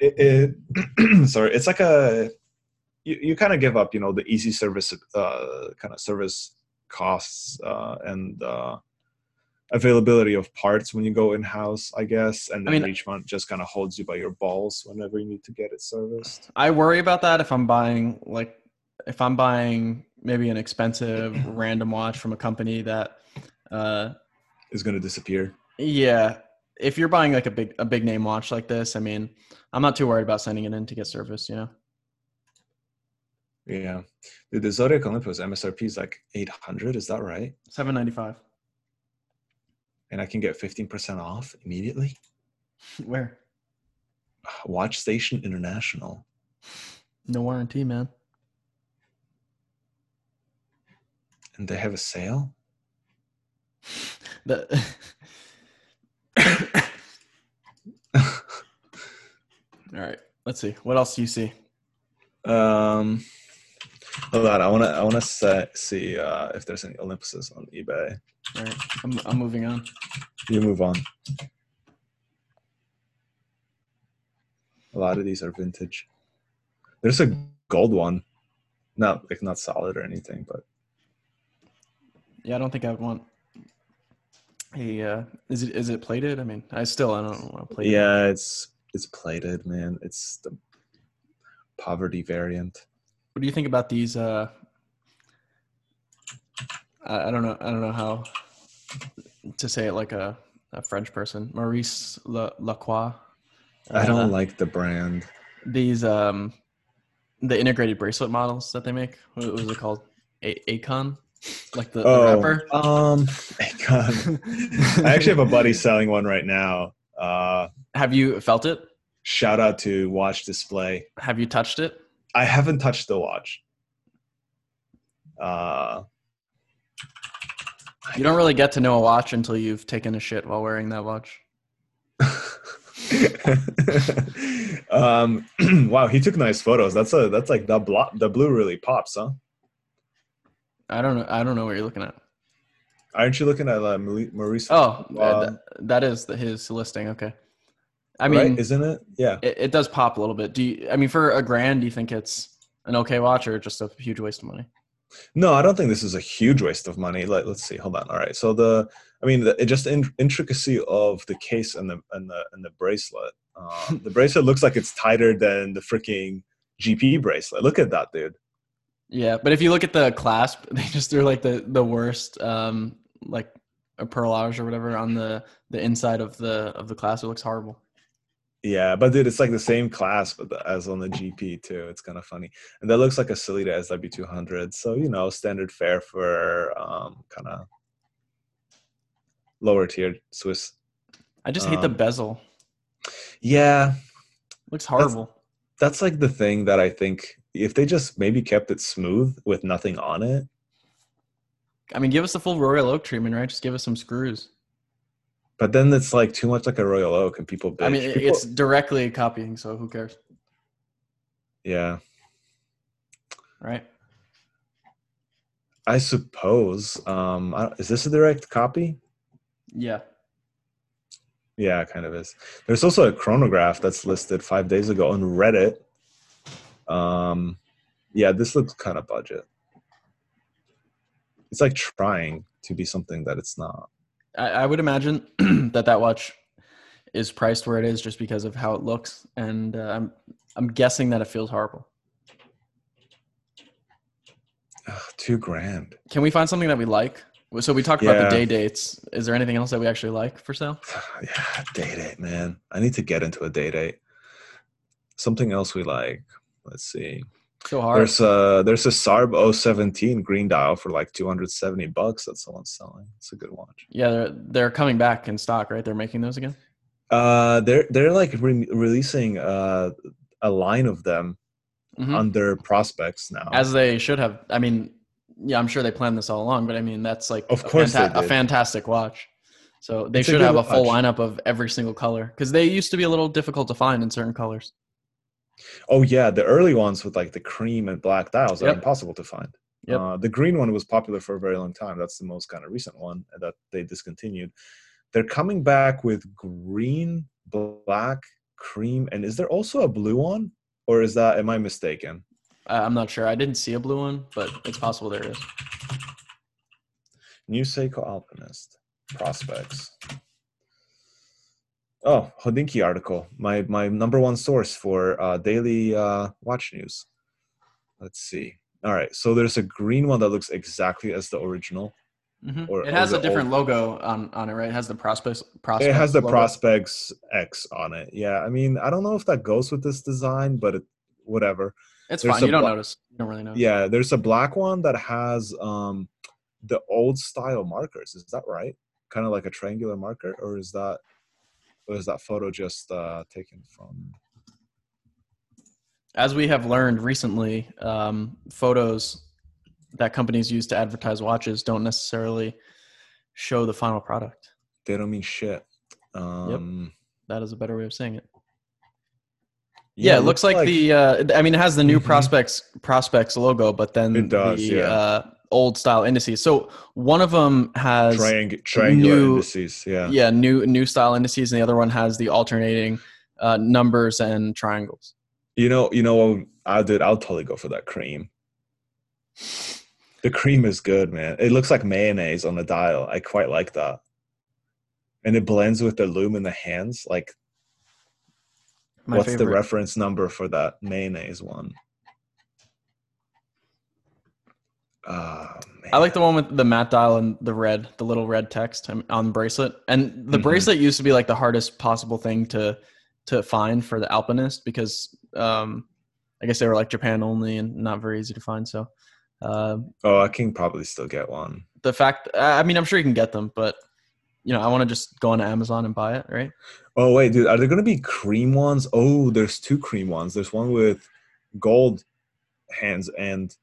it, it sorry, it's like a you, you kind of give up, you know, the easy service uh, kind of service costs uh, and uh, availability of parts when you go in house, I guess, and I then mean- Richemont just kind of holds you by your balls whenever you need to get it serviced. I worry about that if I'm buying like if I'm buying maybe an expensive random watch from a company that uh Is going to disappear. yeah, if you're buying like a big a big name watch like this, I mean, I'm not too worried about sending it in to get service, you know. Yeah, the Zodiac Olympus MSRP is like eight hundred. Is that right? 795. And I can get fifteen percent off immediately. Where? Watch Station International. No warranty, man. And they have a sale. The All right. Let's see. What else do you see? Um, hold on. I want to. I want to see uh, if there's any Olympuses on eBay. All right. I'm I'm moving on. You move on. A lot of these are vintage. There's a gold one, not like not solid or anything, but Yeah, I don't think I would want a uh is it is it plated? I mean, I still I don't want to plate. it. yeah, it's it's plated, man. It's the poverty variant. What do you think about these uh I, I don't know I don't know how to say it like a, a French person. Maurice La, Lacroix. I Uh, don't like the brand. these um the integrated bracelet models that they make. What was it called? A- Aikon? Like the, the Oh, rapper? um, God. I actually have a buddy selling one right now. Uh, Have you felt it? shout out to Watch Display. Have you touched it? I haven't touched the watch. Uh, You don't really get to know a watch until you've taken a shit while wearing that watch. um, wow, he took nice photos. That's a that's like the blo- the blue really pops, huh? I don't know. I don't know what you're looking at. Aren't you looking at uh, Maurice? Maurice Oh, uh, th- that is the, his listing. Okay. I right? mean, isn't it? Yeah. it, it does pop a little bit. Do you? I mean, for a grand, do you think it's an okay watch or just a huge waste of money? No, I don't think this is a huge waste of money. Let, let's see. Hold on. All right. So the, I mean, the, it just in, intricacy of the case and the and the and the bracelet. Uh, the bracelet looks like it's tighter than the freaking GP bracelet. Look at that, dude. Yeah, but if you look at the clasp, they just threw like the the worst, um, like a perlage or whatever on the the inside of the of the clasp. It looks horrible. Yeah, but dude, it's like the same clasp as on the GP too. It's kind of funny, and that looks like a Sellita SW200. So you know, standard fare for um, kind of lower tier Swiss. I just hate the Um, bezel. Yeah, looks horrible. that's like the thing that I think if they just maybe kept it smooth with nothing on it. I mean, give us the full Royal Oak treatment, right? Just give us some screws. But then it's like too much like a Royal Oak, and people. Bitch. I mean, People- it's directly copying, so who cares, yeah. right? I suppose. Um, I, is this a direct copy? Yeah. Yeah, it kind of is. There's also a chronograph that's listed five days ago on Reddit. Um, yeah, this looks kind of budget. It's like trying to be something that it's not. I, I would imagine that that watch is priced where it is just because of how it looks, and uh, I'm I'm guessing that it feels horrible. Ugh, two grand. Can we find something that we like? So we talked about the day dates. Is there anything else that we actually like for sale? Yeah, day date, man. I need to get into a day date. Something else we like. Let's see. So hard. There's a there's a Sarb 017 green dial for like 270 bucks that someone's selling. It's a good watch. yeah, they're they're coming back in stock, right? They're making those again. Uh, they're they're like re- releasing uh, a line of them Mhm. under Prospex now. As they should have. I mean, yeah, I'm sure they planned this all along, but I mean, that's like Of a course they a fantastic watch. So they It's should good have a full watch. lineup of every single color because they used to be a little difficult to find in certain colors. Oh yeah, the early ones with like the cream and black dials are impossible to find. Yep. Uh, the green one was popular for a very long time. That's the most kind of recent one that they discontinued. They're coming back with green, black, cream, and is there also a blue one, or is that am I mistaken? I'm not sure. I didn't see a blue one, but it's possible there is. New Seiko Alpinist. Prospex. Oh, Hodinkee article. My my number one source for uh, daily uh, watch news. Let's see. All right, so there's a green one that looks exactly as the original. Mhm. Or- it has a different old- logo on on it, right? It has the Prospex. Prospex It has the logo. Prospex X on it. Yeah, I mean, I don't know if that goes with this design, but it, whatever. It's there's fine. You don't bla- notice. You don't really notice. Yeah, there's a black one that has um the old style markers. Is that right? Kind of like a triangular marker, or is that or is that photo just uh taken from? As we have learned recently, um, photos that companies use to advertise watches don't necessarily show the final product. They don't mean shit. Um, That is a better way of saying it. Yeah, it looks like, like the. Uh, I mean, it has the new Mhm. Prospex Prospex logo, but then It does, the yeah. uh, old style indices. So one of them has triang- triangular new- indices. Yeah. yeah new new style indices, and the other one has the alternating uh, numbers and triangles. You know, you know what I did? I'll totally go for that cream. The cream is good, man. It looks like mayonnaise on the dial. I quite like that. And it blends with the loom in the hands. Like, My what's the reference number for that mayonnaise one? Ah, I like the one with the matte dial and the red, the little red text on the bracelet. And the Mhm. bracelet used to be like the hardest possible thing to to find for the alpinist because um, I guess they were like Japan only and not very easy to find. So uh, Oh, I can probably still get one. the fact, I I mean, I'm sure you can get them, but you know, I want to just go on Amazon and buy it, right? Oh wait, dude, are there gonna be cream ones? Oh, there's two cream ones. There's one with gold hands and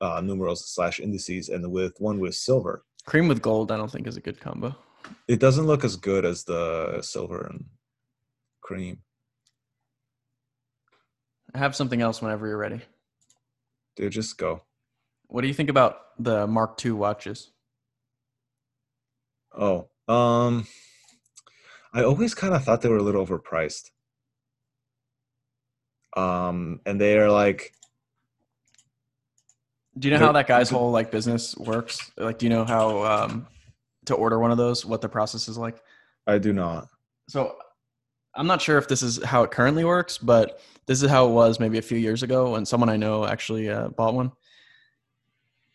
uh, numerals slash indices, and with one with silver. Cream with gold, I don't think is a good combo. It doesn't look as good as the silver and cream. I have something else whenever you're ready. Dude, just go. What do you think about the Mark II watches? Oh, um, I always kind of thought they were a little overpriced. Um, and they are like, Do you know how that guy's whole like business works? Like, do you know how um, to order one of those? What the process is like? I do not. So, I'm not sure if this is how it currently works, but this is how it was maybe a few years ago when someone I know actually uh, bought one.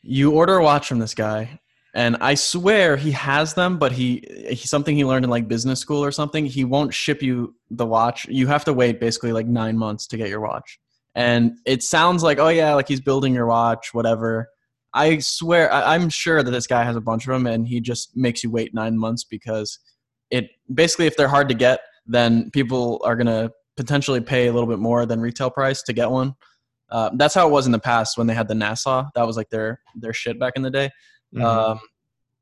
You order a watch from this guy, and I swear he has them, but he, he something he learned in like business school or something. He won't ship you the watch. You have to wait basically like nine months to get your watch. And it sounds like, oh yeah, like he's building your watch, whatever. I swear, I, I'm sure that this guy has a bunch of them, and he just makes you wait nine months because it basically, if they're hard to get, then people are gonna potentially pay a little bit more than retail price to get one. Uh, that's how it was in the past when they had the Nassau. That was like their their shit back in the day. Mhm. Um,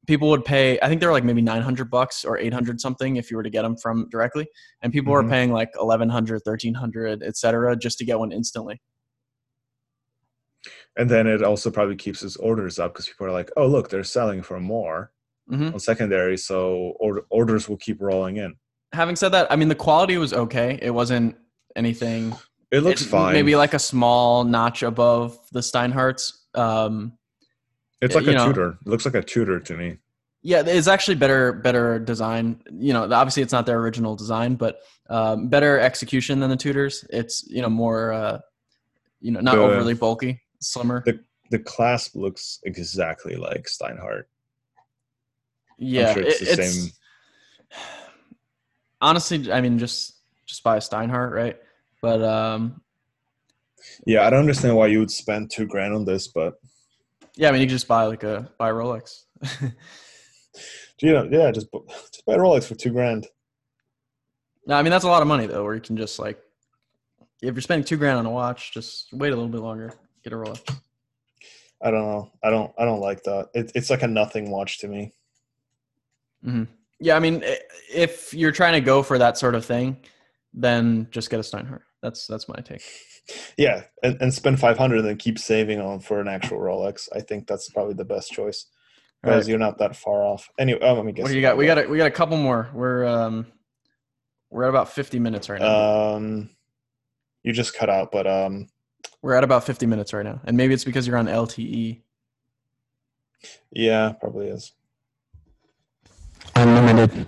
people would pay. I think they were like maybe nine hundred bucks or eight hundred something if you were to get them from directly, and people were Mhm. paying like 1100 1300 etc. just to get one instantly. and then it also probably keeps its orders up because people are like, oh, look, they're selling for more hmm on secondary, so order, orders will keep rolling in. Having said that, I mean the quality was okay. It wasn't anything. It looks it- fine. Maybe like a small notch above the Steinharts. Um, it's like you a know- Tudor. It looks like a Tudor to me. Yeah, it's actually better better design. You know, obviously it's not their original design, but um, better execution than the Tudors. It's you know more uh, you know not The- overly bulky, slimmer. The the clasp looks exactly like Steinhart. yeah, sure it's it- the it's same. honestly, I mean, just just buy a Steinhart, right? But um, Yeah, I don't understand why you would spend two grand on this, but yeah, I mean, you can just buy like a buy a Rolex. you know, yeah, just just buy a Rolex for two grand. no, I mean that's a lot of money though. Where you can just like, if you're spending two grand on a watch, just wait a little bit longer, get a Rolex. I don't know. I don't. I don't like that. It, it's like a nothing watch to me. hmm Yeah, I mean, if you're trying to go for that sort of thing, then just get a Steinhart. That's that's my take. Yeah, and, and spend five hundred and then keep saving on for an actual Rolex. I think that's probably the best choice because right. you're not that far off. Anyway, oh, let me guess. What do you got? We got a, we got a couple more. We're um we're at about 50 minutes right now. Um, you just cut out, but um, we're at about 50 minutes right now, and maybe it's because you're on. LTE. yeah, probably is. Unlimited.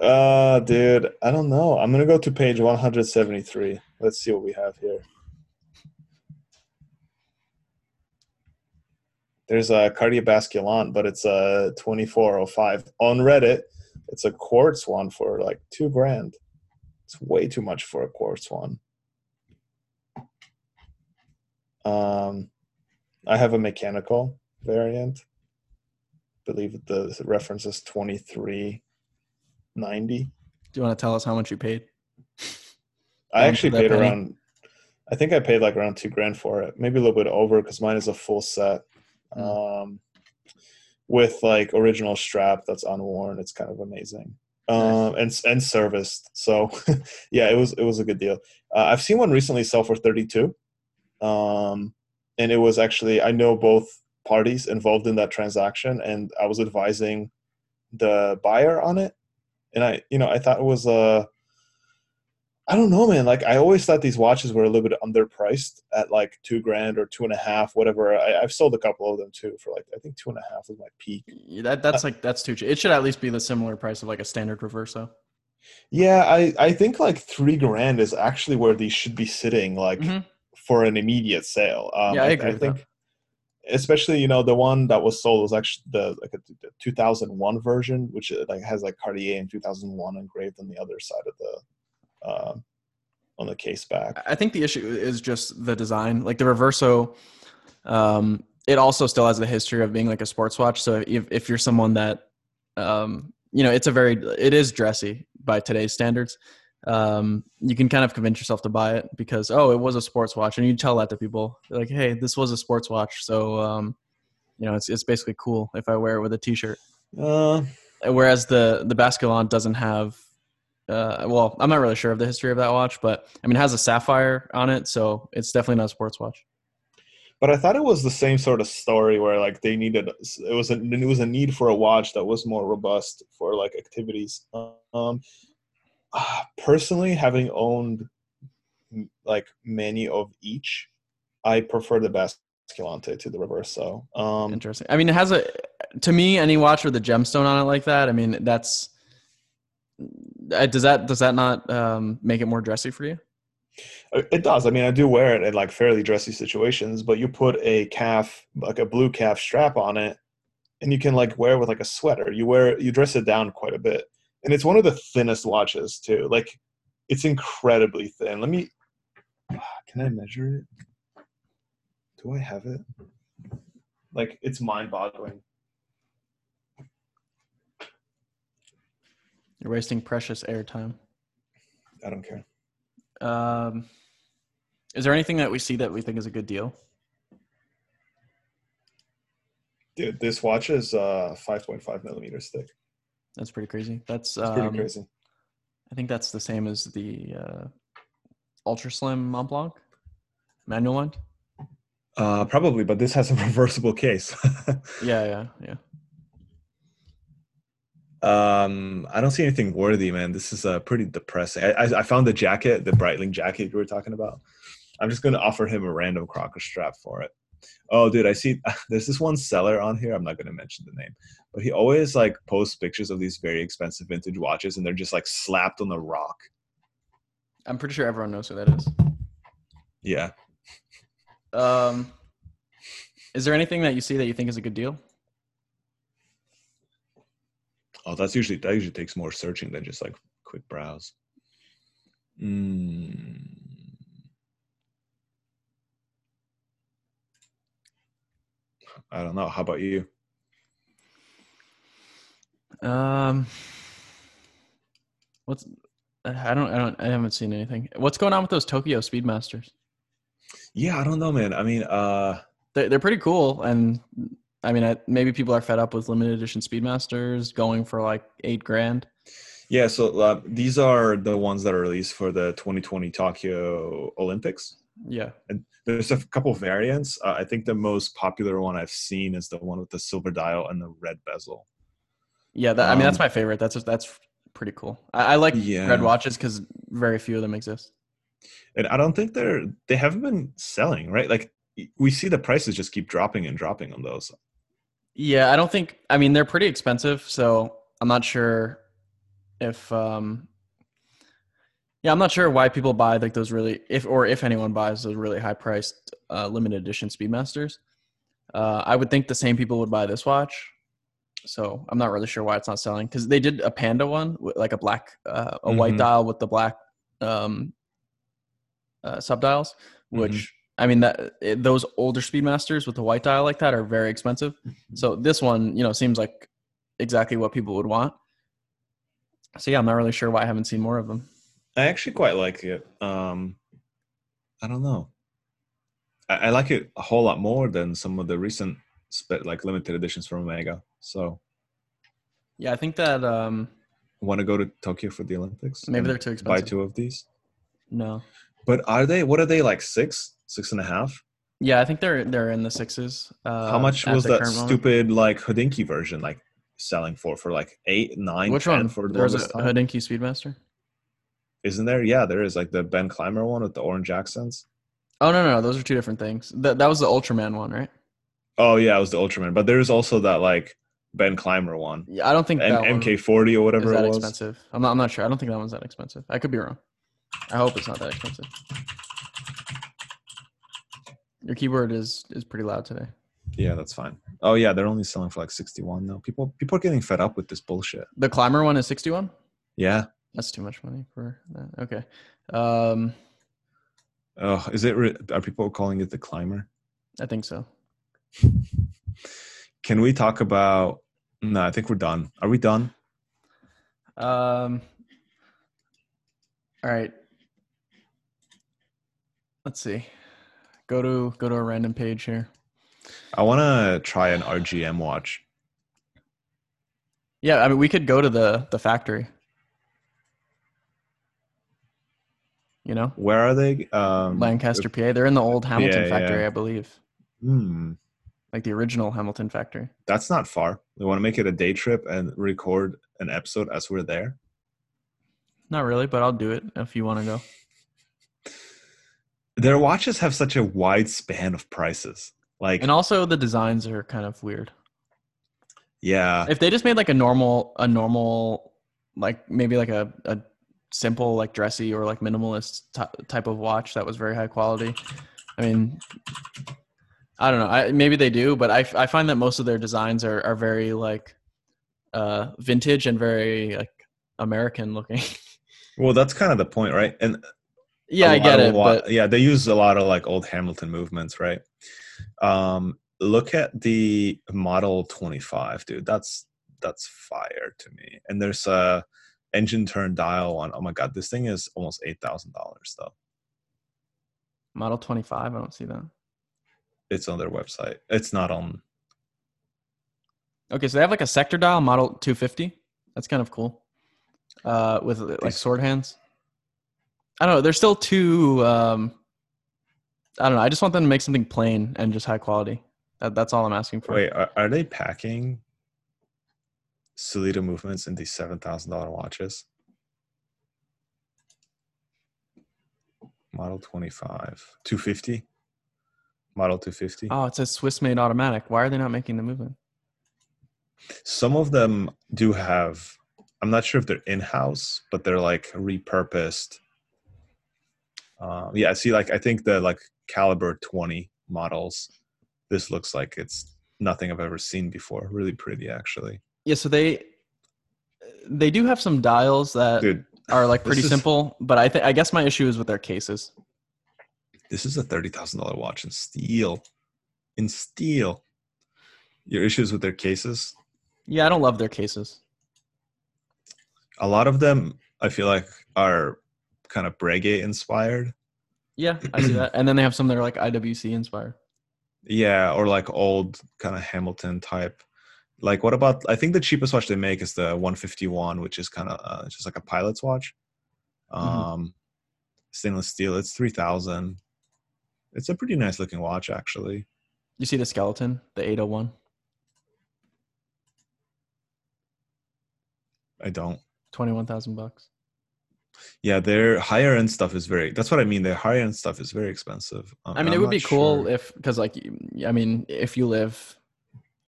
Uh, dude, I don't know. I'm gonna go to page 173. Let's see what we have here. There's a Cartier Basculante, but it's a 2405 on Reddit. It's a quartz one for like two grand. It's way too much for a quartz one. Um, I have a mechanical variant. I believe the reference is 2390. Do you want to tell us how much you paid? I actually paid penny? around. I think I paid like around two grand for it, maybe a little bit over because mine is a full set, Mm. um, with like original strap that's unworn. It's kind of amazing, um, and and serviced. So, yeah, it was it was a good deal. Uh, I've seen one recently sell for thirty two, um, and it was actually I know both parties involved in that transaction, and I was advising the buyer on it, and I you know I thought it was a I don't know, man. Like I always thought these watches were a little bit underpriced at like two grand or two and a half, whatever. I, I've sold a couple of them too for like I think two and a half was my peak. Yeah, That that's like that's too cheap. It should at least be the similar price of like a standard reverso. Yeah, I I think like three grand is actually where these should be sitting, like Mhm. for an immediate sale. Um, Yeah, I agree with think, especially you know the one that was sold was actually the like a, the 2001 version, which uh, like has like Cartier in 2001 engraved on the other side of the um, on the case back. I think the issue is just the design. Like the Reverso, um, it also still has the history of being like a sports watch. So if if you're someone that, um, you know, it's a very it is dressy by today's standards. Um, you can kind of convince yourself to buy it because oh, it was a sports watch, and you tell that to people like, hey, this was a sports watch, so um, you know, it's it's basically cool if I wear it with a t-shirt. Uh, Whereas the the Basculante doesn't have. Uh, well, I'm not really sure of the history of that watch, but I mean, it has a sapphire on it, so it's definitely not a sports watch. but I thought it was the same sort of story where like they needed it was a it was a need for a watch that was more robust for like activities. Um, personally, having owned like many of each, I prefer the Basculante to the Reverso. Um, Interesting. I mean, it has a to me any watch with a gemstone on it like that. I mean, that's uh, does that does that not um, make it more dressy for you? Uh, It does. I mean, I do wear it in like fairly dressy situations, but you put a calf, like a blue calf strap on it, and you can like wear it with like a sweater. You wear you dress it down quite a bit, and it's one of the thinnest watches too. Like, it's incredibly thin. Let me. Can I measure it? Do I have it? Like, it's mind-boggling. You're wasting precious airtime. I don't care. Um, is there anything that we see that we think is a good deal? Dude, this watch is uh 5.5 millimeters thick. That's pretty crazy. That's It's pretty um, crazy. I think that's the same as the uh, Ultra Slim Mont Blanc manual one. Uh, probably, but this has a reversible case. Yeah, yeah, yeah. Um, I don't see anything worthy, man. This is uh, pretty depressing. I, I, I found the jacket, the Breitling jacket you were talking about. I'm just gonna offer him a random Crocker strap for it. Oh, dude, I see. There's this one seller on here. I'm not gonna mention the name, but he always like posts pictures of these very expensive vintage watches, and they're just like slapped on the rock. I'm pretty sure everyone knows who that is. Yeah. Um, is there anything that you see that you think is a good deal? Oh, that's usually that usually takes more searching than just like quick browse. Mm. I don't know. How about you? Um, what's I don't I don't I haven't seen anything. What's going on with those Tokyo Speedmasters? Yeah, I don't know, man. I mean, uh, They're they're pretty cool, and I mean I, maybe people are fed up with limited edition Speedmasters going for like eight grand. yeah. So uh, these are the ones that are released for the 2020 Tokyo Olympics. Yeah, And there's a couple variants. Uh, I think the most popular one I've seen is the one with the silver dial and the red bezel. yeah. That, I mean that's Um, my favorite. That's that's pretty cool. I, I like Yeah. red watches because very few of them exist. and I don't think they're they haven't been selling right. Like we see the prices just keep dropping and dropping on those. Yeah, I don't think. I mean, they're pretty expensive, so I'm not sure if. um Yeah, I'm not sure why people buy like those really, if or if anyone buys those really high priced uh, limited edition Speedmasters. Uh, I would think the same people would buy this watch, so I'm not really sure why it's not selling because they did a panda one with like a black, uh, a white Mhm. dial with the black um, uh, subdials, which Mhm. I mean that it, those older Speedmasters with the white dial like that are very expensive. So this one, you know, seems like exactly what people would want. So yeah, I'm not really sure why I haven't seen more of them. I actually quite like it. Um, I don't know. I, I like it a whole lot more than some of the recent spe- like limited editions from Omega. So, Yeah, I think that um want to go to Tokyo for the Olympics? maybe they're too expensive. buy two of these. No. But are they? What are they like? Six, six and a half? Yeah, I think they're they're in the sixes. Uh, How much was that current moment. stupid like Hodinkee version like selling for? For like eight, nine, Which 10 one? For the There's a? Hodinkee Speedmaster. Isn't there? Yeah, there is like the Ben Clymer one with the orange accents. Oh no, no, no, those are two different things. That that was the Ultraman one, right? Oh yeah, it was the Ultraman. But there's also that like Ben Clymer one, Yeah, I don't think one MK40 or is whatever that it was. expensive. I'm not. I'm not sure. I don't think that one's that expensive. I could be wrong. I hope it's not that expensive. Your keyboard is is pretty loud today. Yeah, that's fine. Oh yeah, they're only selling for like 61 though. People people are getting fed up with this bullshit. The Clymer one is 61. Yeah. That's too much money for that. Okay. Um, Oh, is it? Are people calling it the Clymer? I think so. Can we talk about? No, I think we're done. Are we done? Um, all right. Let's see. Go to go to a random page here. I want to try an RGM watch. Yeah, I mean we could go to the the factory. You know, Where are they? Um, Lancaster, PA. They're in the old Hamilton yeah, factory, yeah. I believe, Hmm, like the original Hamilton factory. that's not far. We want to make it a day trip and record an episode as we're there. Not really, but I'll do it if you want to go. Their watches have such a wide span of prices. Like, And also the designs are kind of weird. yeah, If they just made like a normal, a normal, like maybe like a, a simple, like dressy or like minimalist ty- type of watch that was very high quality. I mean, I don't know. I, maybe they do, but I, I find that most of their designs are, are very like uh, vintage and very like American looking. well, that's kind of the point, right? And yeah, I get it, but yeah, they use a lot of like old Hamilton movements, right? Um, look at the Model 25, dude. That's that's fire to me. And there's a engine turn dial on. Oh my god, this thing is almost eight thousand dollars though. Model 25, I don't see that. It's on their website. It's not on. Okay, so they have like a sector dial model 250. That's kind of cool. Uh, with like sword hands. I don't know. They're still too. Um, I don't know. I just want them to make something plain and just high quality. That, that's all I'm asking for. Wait, are, are they packing Sellita movements in these seven thousand dollar watches? Model 25, 250, Model 250. Oh, it says Swiss made automatic. Why are they not making the movement? Some of them do have. I'm not sure if they're in house, but they're like repurposed. Um, yeah, see, like I think the like caliber 20 models. This looks like it's nothing I've ever seen before. Really pretty, actually, Yeah, so they they do have some dials that dude. are like pretty is- simple, but I think I guess my issue is with their cases. This is a thirty thousand dollar watch in steel. In steel. Your issues with their cases? Yeah, I don't love their cases. A lot of them, I feel like, are kind of Breguet inspired. Yeah, I see that. And then they have some that are like IWC inspired. Yeah, or like old kind of Hamilton type. Like, what about? I think the cheapest watch they make is the 151, which is kind of uh, just like a pilot's watch. Mhm. Um, stainless steel. It's three thousand. It's a pretty nice looking watch, actually. You see the skeleton, the 801, I don't. 21,000 bucks. Yeah, their higher end stuff is very. That's what I mean. Their higher end stuff is very expensive. Um, I mean, it I'm would be not cool sure- if, because like, I mean, if you live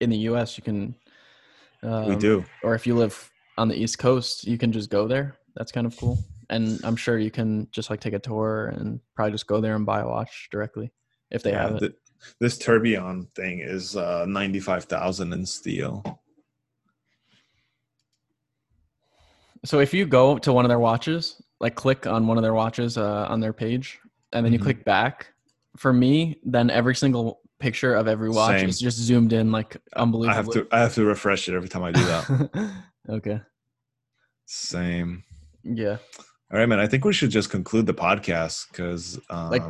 in the U.S., you can. Um, we do. Or if you live on the East Coast, you can just go there. That's kind of cool. And I'm sure you can just like take a tour and probably just go there and buy a watch directly if they Yeah, have it. th- this Tourbillon thing is uh, ninety five thousand in steel. So if you go to one of their watches, like click on one of their watches uh, on their page, and then you Mhm. click back, for me, then every single picture of every watch Same. is just zoomed in like unbelievable. I have to I have to refresh it every time I do that. okay. Same. Yeah. All right, man. I think we should just conclude the podcast because um, Like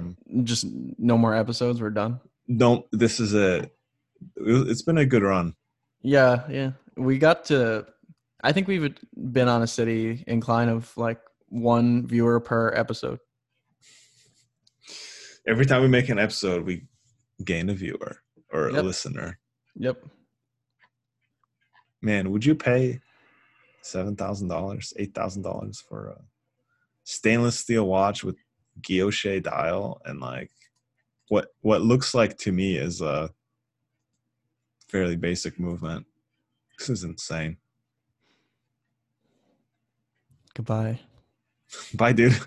just no more episodes. We're done. don't. This is a. It's been a good run. Yeah. Yeah. We got to. I think we've been on a steady incline of like one viewer per episode. Every time we make an episode, we gain a viewer or a listener. Yep. Man, would you pay seven thousand dollars, eight thousand dollars for a stainless steel watch with guilloche dial and like what what looks like to me is a fairly basic movement? This is insane. Goodbye. Bye, dude.